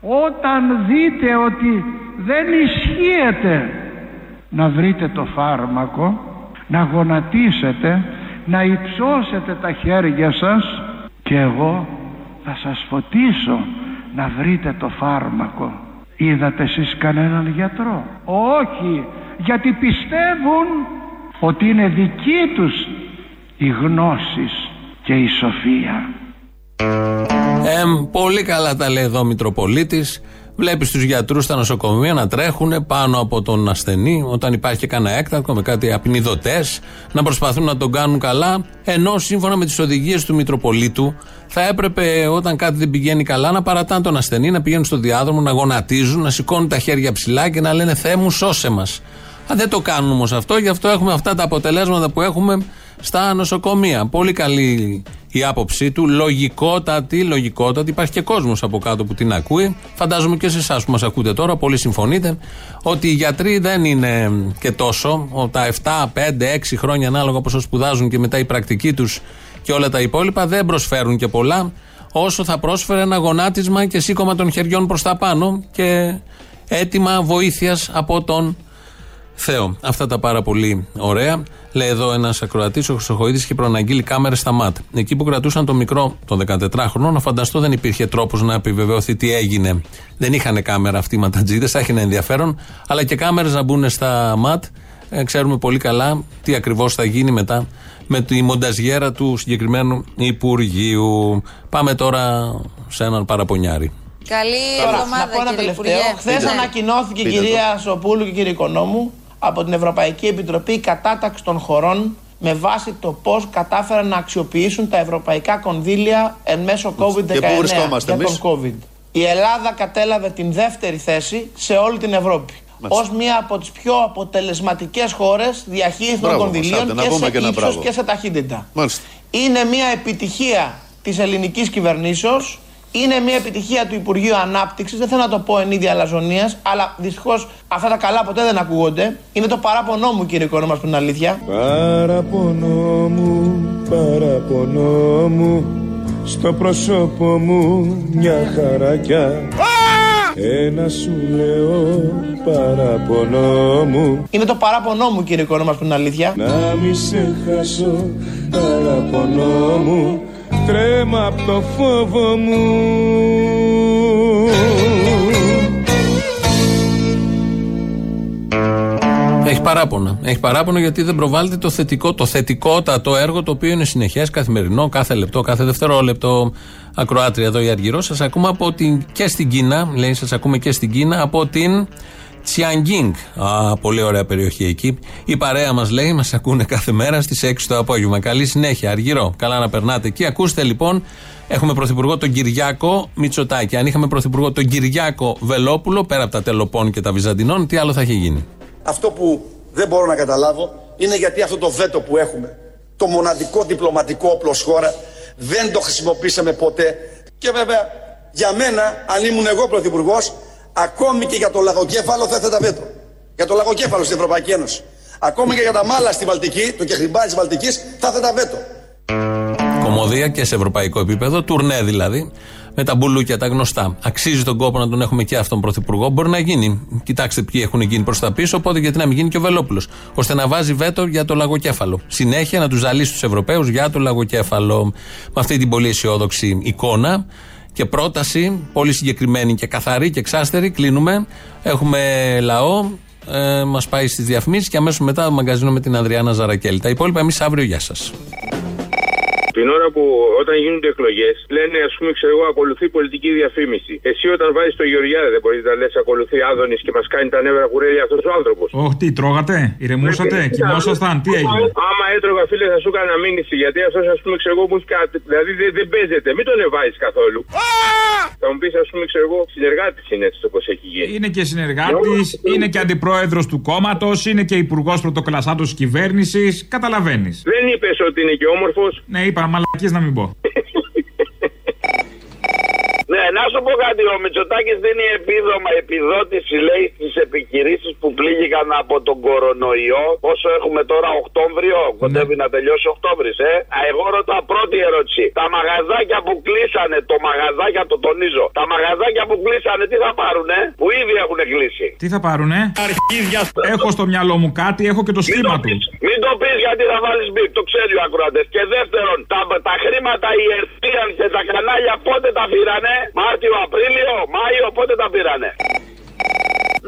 όταν δείτε ότι δεν ισχύεται να βρείτε το φάρμακο να γονατίσετε να υψώσετε τα χέρια σας και εγώ θα σας φωτίσω να βρείτε το φάρμακο είδατε εσείς κανέναν γιατρό; Όχι γιατί πιστεύουν ότι είναι δική τους η γνώση και η σοφία Ε, πολύ καλά τα λέει εδώ ο Μητροπολίτης. Βλέπεις τους γιατρούς στα νοσοκομεία να τρέχουν πάνω από τον ασθενή όταν υπάρχει και κανένα έκτακτο με κάτι απεινιδωτές, να προσπαθούν να τον κάνουν καλά. Ενώ σύμφωνα με τις οδηγίες του Μητροπολίτου θα έπρεπε όταν κάτι δεν πηγαίνει καλά να παρατάνε τον ασθενή, να πηγαίνουν στο διάδρομο, να γονατίζουν, να σηκώνουν τα χέρια ψηλά και να λένε Θεέ μου, σώσε μας. Αν δεν το κάνουν όμως αυτό, γι' αυτό έχουμε αυτά τα αποτελέσματα που έχουμε στα νοσοκομεία. Πολύ καλή η άποψή του, λογικότατη, λογικότατη. Υπάρχει και κόσμος από κάτω που την ακούει. Φαντάζομαι και σε εσάς που μας ακούτε τώρα, πολύ συμφωνείτε, ότι οι γιατροί δεν είναι και τόσο. Ο- Τα 7, 5, 6 χρόνια ανάλογα πόσο σπουδάζουν και μετά η πρακτική τους και όλα τα υπόλοιπα δεν προσφέρουν και πολλά. Όσο θα πρόσφερε ένα γονάτισμα και σήκωμα των χεριών προς τα πάνω και έτοιμα βοήθειας από τον Θεό. Αυτά τα πάρα πολύ ωραία. Λέει εδώ ένας ακροατής, ο Χρυσοχοίδης, είχε προαναγγείλει κάμερε στα ΜΑΤ. Εκεί που κρατούσαν το μικρό, το 14χρονο, να φανταστώ δεν υπήρχε τρόπος να επιβεβαιωθεί τι έγινε. Δεν είχαν κάμερα αυτοί οι ματατζίδες, θα έχει ένα ενδιαφέρον. Αλλά και κάμερες να μπουν στα ΜΑΤ. Ε, ξέρουμε πολύ καλά τι ακριβώς θα γίνει μετά με τη μονταζιέρα του συγκεκριμένου Υπουργείου. Πάμε τώρα σε έναν παραπονιάρη. Καλή Τώρα, να εβδομάδα, πω ένα κύριε τελευταίο. Υπουργέ. Χθες Ναι. ανακοινώθηκε η Πείτε το. κυρία Σοπούλου και η κυρία Οικονόμου από την Ευρωπαϊκή Επιτροπή η κατάταξη των χωρών με βάση το πώς κατάφεραν να αξιοποιήσουν τα ευρωπαϊκά κονδύλια εν μέσω COVID-19 Και πού βρισκόμαστε για τον εμείς; COVID. Η Ελλάδα κατέλαβε την δεύτερη θέση σε όλη την Ευρώπη. Ω μία από τις πιο αποτελεσματικές χώρες διαχείρισης των Μπράβο μας, κονδυλίων άντε, να και πούμε σε και ένα ύψος μπράβο. και σε ταχύτητα. Μάλιστα. Είναι μια επιτυχία της ελληνικής κυβερνήσεως. Είναι μια επιτυχία του Υπουργείου Ανάπτυξης. Δεν θέλω να το πω εν είδη αλαζονίας, αλλά δυστυχώς αυτά τα καλά ποτέ δεν ακούγονται. Είναι το παράπονό μου, κύριε Οικονόμα, που είναι αλήθεια. Παραπονό μου, παραπονό μου στο πρόσωπο μου μια χαρακιά ένα σου λέω παραπονό μου Είναι το παράπονό μου κύριε Κόνομα που είναι αλήθεια. Να μη σε χάσω παραπονό μου Τρέμα απ' το φόβο μου Έχει παράπονα. Έχει παράπονα γιατί δεν προβάλλεται το θετικό, το θετικότατο έργο το οποίο είναι συνεχές, καθημερινό, κάθε λεπτό, κάθε δευτερόλεπτο. Ακροάτρια εδώ η Αργυρός. Σας ακούμε από την, και στην Κίνα, λέει, σας ακούμε και στην Κίνα από την Τσιανγκίνγκ. Α, πολύ ωραία περιοχή εκεί. Η παρέα μας λέει, μας ακούνε κάθε μέρα στις 6 το απόγευμα. Καλή συνέχεια, Αργυρό. Καλά να περνάτε εκεί. Ακούστε λοιπόν, έχουμε πρωθυπουργό τον Κυριάκο Μητσοτάκη. Αν είχαμε πρωθυπουργό τον Κυριάκο Βελόπουλο, πέρα από τα τελοπών και τα Βυζαντινών, τι άλλο θα είχε γίνει; Αυτό που δεν μπορώ να καταλάβω είναι γιατί αυτό το βέτο που έχουμε, το μοναδικό διπλωματικό όπλος ως χώρα, δεν το χρησιμοποίησαμε ποτέ. Και βέβαια, για μένα, αν ήμουν εγώ πρωθυπουργός, ακόμη και για το λαγοκέφαλο θα έθετα βέτο. Για το λαγοκέφαλο στην Ευρωπαϊκή Ένωση. Ακόμη και για τα μάλα στη Βαλτική, το κεχριμπάρι της Βαλτικής, θα έθετα βέτο. Κομμωδία και σε ευρωπαϊκό επίπεδο, τουρνέ δηλαδή, με τα μπουλούκια τα γνωστά. Αξίζει τον κόπο να τον έχουμε και αυτόν πρωθυπουργό. Μπορεί να γίνει. Κοιτάξτε ποιοι έχουν γίνει προς τα πίσω, οπότε γιατί να μην γίνει και ο Βελόπουλος. ώστε να βάζει βέτο για το λαγοκέφαλο. Συνέχεια να τους ζαλίσει τους Ευρωπαίους για το λαγοκέφαλο. Με αυτή την πολύ αισιόδοξη εικόνα και πρόταση, πολύ συγκεκριμένη και καθαρή και εξάστερη. Κλείνουμε. Έχουμε λαό. Ε, Μας πάει στις διαφημίσεις και αμέσως μετά το μαγκαζίνο με την Ανδριάνα Ζαρακέλη. Τα υπόλοιπα εμείς αύριο. Γεια σας. Την ώρα που όταν γίνονται εκλογές, λένε ας πούμε, ξέρω εγώ, ακολουθεί πολιτική διαφήμιση. Εσύ όταν βάζεις το Γεωργιάδε, δεν μπορείς να λες ακολουθεί Άδωνης και μας κάνει τα νεύρα κουρέλια αυτός ο άνθρωπος. Όχι, τι τρώγατε, ηρεμούσατε, κοιμόσασταν, τι έγινε; Άμα έτρωγα, φίλε, θα σου έκανα μήνυση. Γιατί αυτός, ας πούμε, ξέρω εγώ, μου έχει κάτι. Δηλαδή δεν, δεν παίζεται, μην τον ευάζει καθόλου. Θα μου πεις, ας πούμε, ξέρω εγώ, συνεργάτης είναι έτσι όπως έχει γίνει. Είναι και συνεργάτης, είναι και αντιπρόεδρος του κόμματος, είναι και υπουργός πρωτοκλασσάτος τη κυβέρνησης. Καταλαβαίνεις. Δεν είπες ότι είναι και όμορφος. Ναι, είπα, μαλακίε να μην πω. Ναι, να σου πω κάτι. Ο Μητσοτάκης δίνει επίδομα, επιδότηση λέει στις επιχειρήσεις που πλήγηκαν από τον κορονοϊό. Όσο έχουμε τώρα Οκτώβριο, κοντεύει να τελειώσει Οκτώβρης, ε; Α, Εγώ ρωτάω πρώτη ερώτηση. Τα μαγαζάκια που κλείσανε, το μαγαζάκια το τονίζω. Τα μαγαζάκια που κλείσανε τι θα πάρουνε, που ήδη έχουν κλείσει; Τι θα πάρουνε; Αρχίδια. Έχω στο μυαλό μου κάτι, έχω και το σχήμα του. Μην το πεις γιατί θα βάλεις μπίπ, το ξέρει ο ακροατές. Και δεύτερον, τα, τα χρήματα οι Ερθίαν και τα κανάλια πότε τα πήρανε, Μάρτιο, Απρίλιο, Μάιο, πότε τα πήρανε.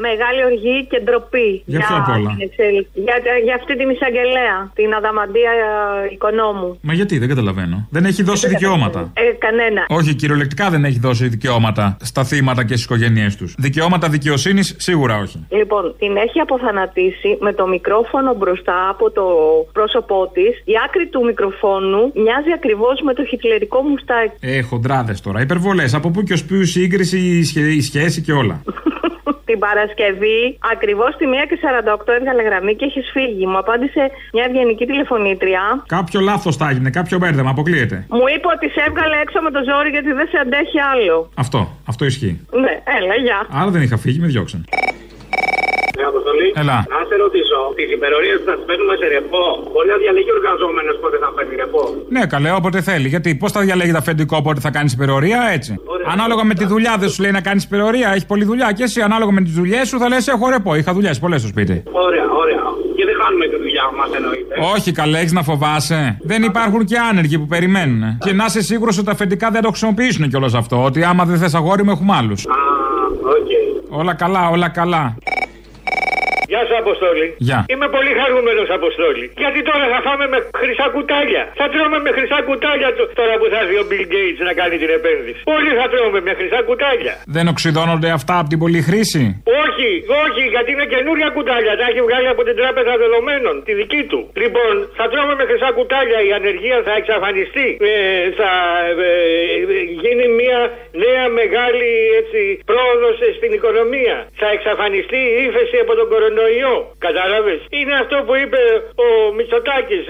Μεγάλη οργή και ντροπή Για ποιο απ' όλα; την εξέλιξη. Για, για αυτή την εισαγγελέα, την Αδαμαντία ε, Οικονόμου. Μα γιατί, δεν καταλαβαίνω. Δεν έχει δώσει δικαιώματα. Ε, κανένα. Όχι, κυριολεκτικά δεν έχει δώσει δικαιώματα στα θύματα και στις οικογένειές τους. Δικαιώματα δικαιοσύνης σίγουρα όχι. Λοιπόν, την έχει αποθανατήσει με το μικρόφωνο μπροστά από το πρόσωπό της. Η άκρη του μικροφόνου μοιάζει ακριβώς με το χιτλερικό μουστάκι. Ε, χοντράδες τώρα. Υπερβολές. Από πού και ως ποιους σύγκριση, η, σχε- η σχέση και όλα. Την Παρασκευή, ακριβώς τη 1 και 48 έβγαλε γραμμή και έχει φύγει. Μου απάντησε μια ευγενική τηλεφωνήτρια. Κάποιο λάθος τα έγινε, κάποιο μπέρδεμα, αποκλείεται. Μου είπε ότι σε έβγαλε έξω με το ζόρι γιατί δεν σε αντέχει άλλο. Αυτό, αυτό ισχύει. Ναι, έλα, γεια. Άρα δεν είχα φύγει, με διώξαν. Ναι, Αποστολή. Έλα. Να σε ρωτήσω, τις υπερορίες που θα τις παίρνουμε σε ρεπό, μπορεί να διαλέγει ο εργαζόμενο πότε θα παίρνει ρεπό; Ναι, καλέ, όποτε θέλει. Γιατί πώς θα διαλέγει τα αφεντικό πότε θα κάνει υπερορία, έτσι. Ανάλογα με τη δουλειά δεν σου λέει να κάνεις υπερορία, έχει πολλή δουλειά. Και εσύ ανάλογα με τις δουλειές σου θα λες: Έχω ρεπό. Είχα δουλειές πολλές στο σπίτι. Ωραία, ωραία. Και δεν χάνουμε τη δουλειά μας εννοείται. Όχι, καλέ, έχεις να φοβάσαι. Δεν υπάρχουν και άνεργοι που περιμένουν. Και να είσαι σίγουρος ότι τα αφεντικά δεν το χρησιμοποιήσουν κιόλας αυτό. Ότι άμα δεν θες αγόρι μου, έχουμε άλλους. Α, οκ. Όλα καλά, όλα καλά. Γεια σου, Αποστόλη. Γεια. Είμαι πολύ χαρούμενος, Αποστόλη. Γιατί τώρα θα φάμε με χρυσά κουτάλια. Θα τρώμε με χρυσά κουτάλια το- τώρα που θα έρθει ο Bill Gates να κάνει την επένδυση. Όλοι θα τρώμε με χρυσά κουτάλια. Δεν οξειδώνονται αυτά από την πολλή χρήση. Όχι, όχι, γιατί είναι καινούρια κουτάλια. Τα έχει βγάλει από την Τράπεζα Δεδομένων, τη δική του. Λοιπόν, θα τρώμε με χρυσά κουτάλια. Η ανεργία θα εξαφανιστεί. Ε, θα ε, ε, γίνει μια νέα μεγάλη έτσι, πρόοδος στην οικονομία. Θα εξαφανιστεί η ύφεση από τον κορονοϊό. Κατάλαβες; Είναι αυτό που είπε ο Μητσοτάκης.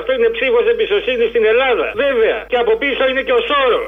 Αυτό είναι ψήφος εμπιστοσύνης στην Ελλάδα. Βέβαια. Και από πίσω είναι και ο Σόρος.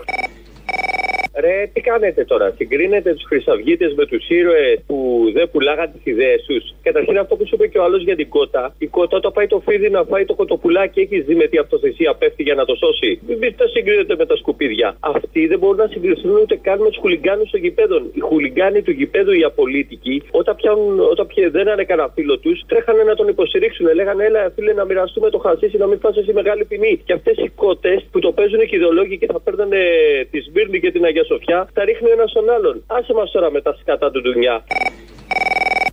Ρε, τι κάνετε τώρα. Συγκρίνετε τους Χρυσαυγίτες με τους ήρωες που δεν πουλάγαν τις ιδέες τους. Καταρχήν αυτό που σου είπε και ο άλλος για την κότα. Η κότα όταν πάει το φίδι να φάει το κοτοπουλάκι, έχεις δει με τι αυτοθεσία πέφτει για να το σώσει. Μην τα συγκρίνετε με τα σκουπίδια. Αυτοί δεν μπορούν να συγκριθούν ούτε καν με τους χουλιγκάνους των γηπέδων. Οι χουλιγκάνοι του γηπέδου, οι απολύτικοι, όταν, πιάνουν, όταν πια δεν είναι κανένα φίλο τους, τρέχανε να τον υποστηρίξουν. Λέγανε, έλα φίλε να μοιραστούμε το χασίσι, να μην φάσει εσύ μεγάλη ποινή. Και αυτές οι κότες που το παίζουν και ιδεολόγοι και θα παίρνανε τη Σμύρνη και την Αγία Σοφιά, τα ρίχνει ένας στον άλλον. Άσε μας τώρα με τα σκάτα του ντουνιά.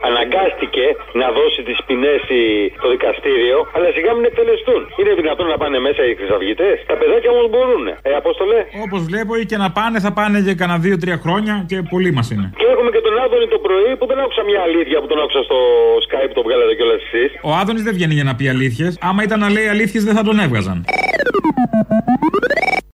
Αναγκάστηκε να δώσει τις ποινές στο δικαστήριο, αλλά σιγά μην εκτελεστούν. Είναι δυνατόν να πάνε μέσα οι χρυσαυγητές; Τα παιδάκια όμως μπορούν. Ε, Απόστολε; Όπως βλέπω, ή και να πάνε, θα πάνε για κανένα δύο-τρία χρόνια και πολλοί μας είναι. Και έχουμε και τον Άδωνη το πρωί που δεν άκουσα μια αλήθεια που τον άκουσα στο Skype που το βγάλατε κιόλας εσείς. Ο Άδωνης δεν βγαίνει για να πει αλήθειες. Άμα ήταν να λέει αλήθειες, δεν θα τον έβγαζαν.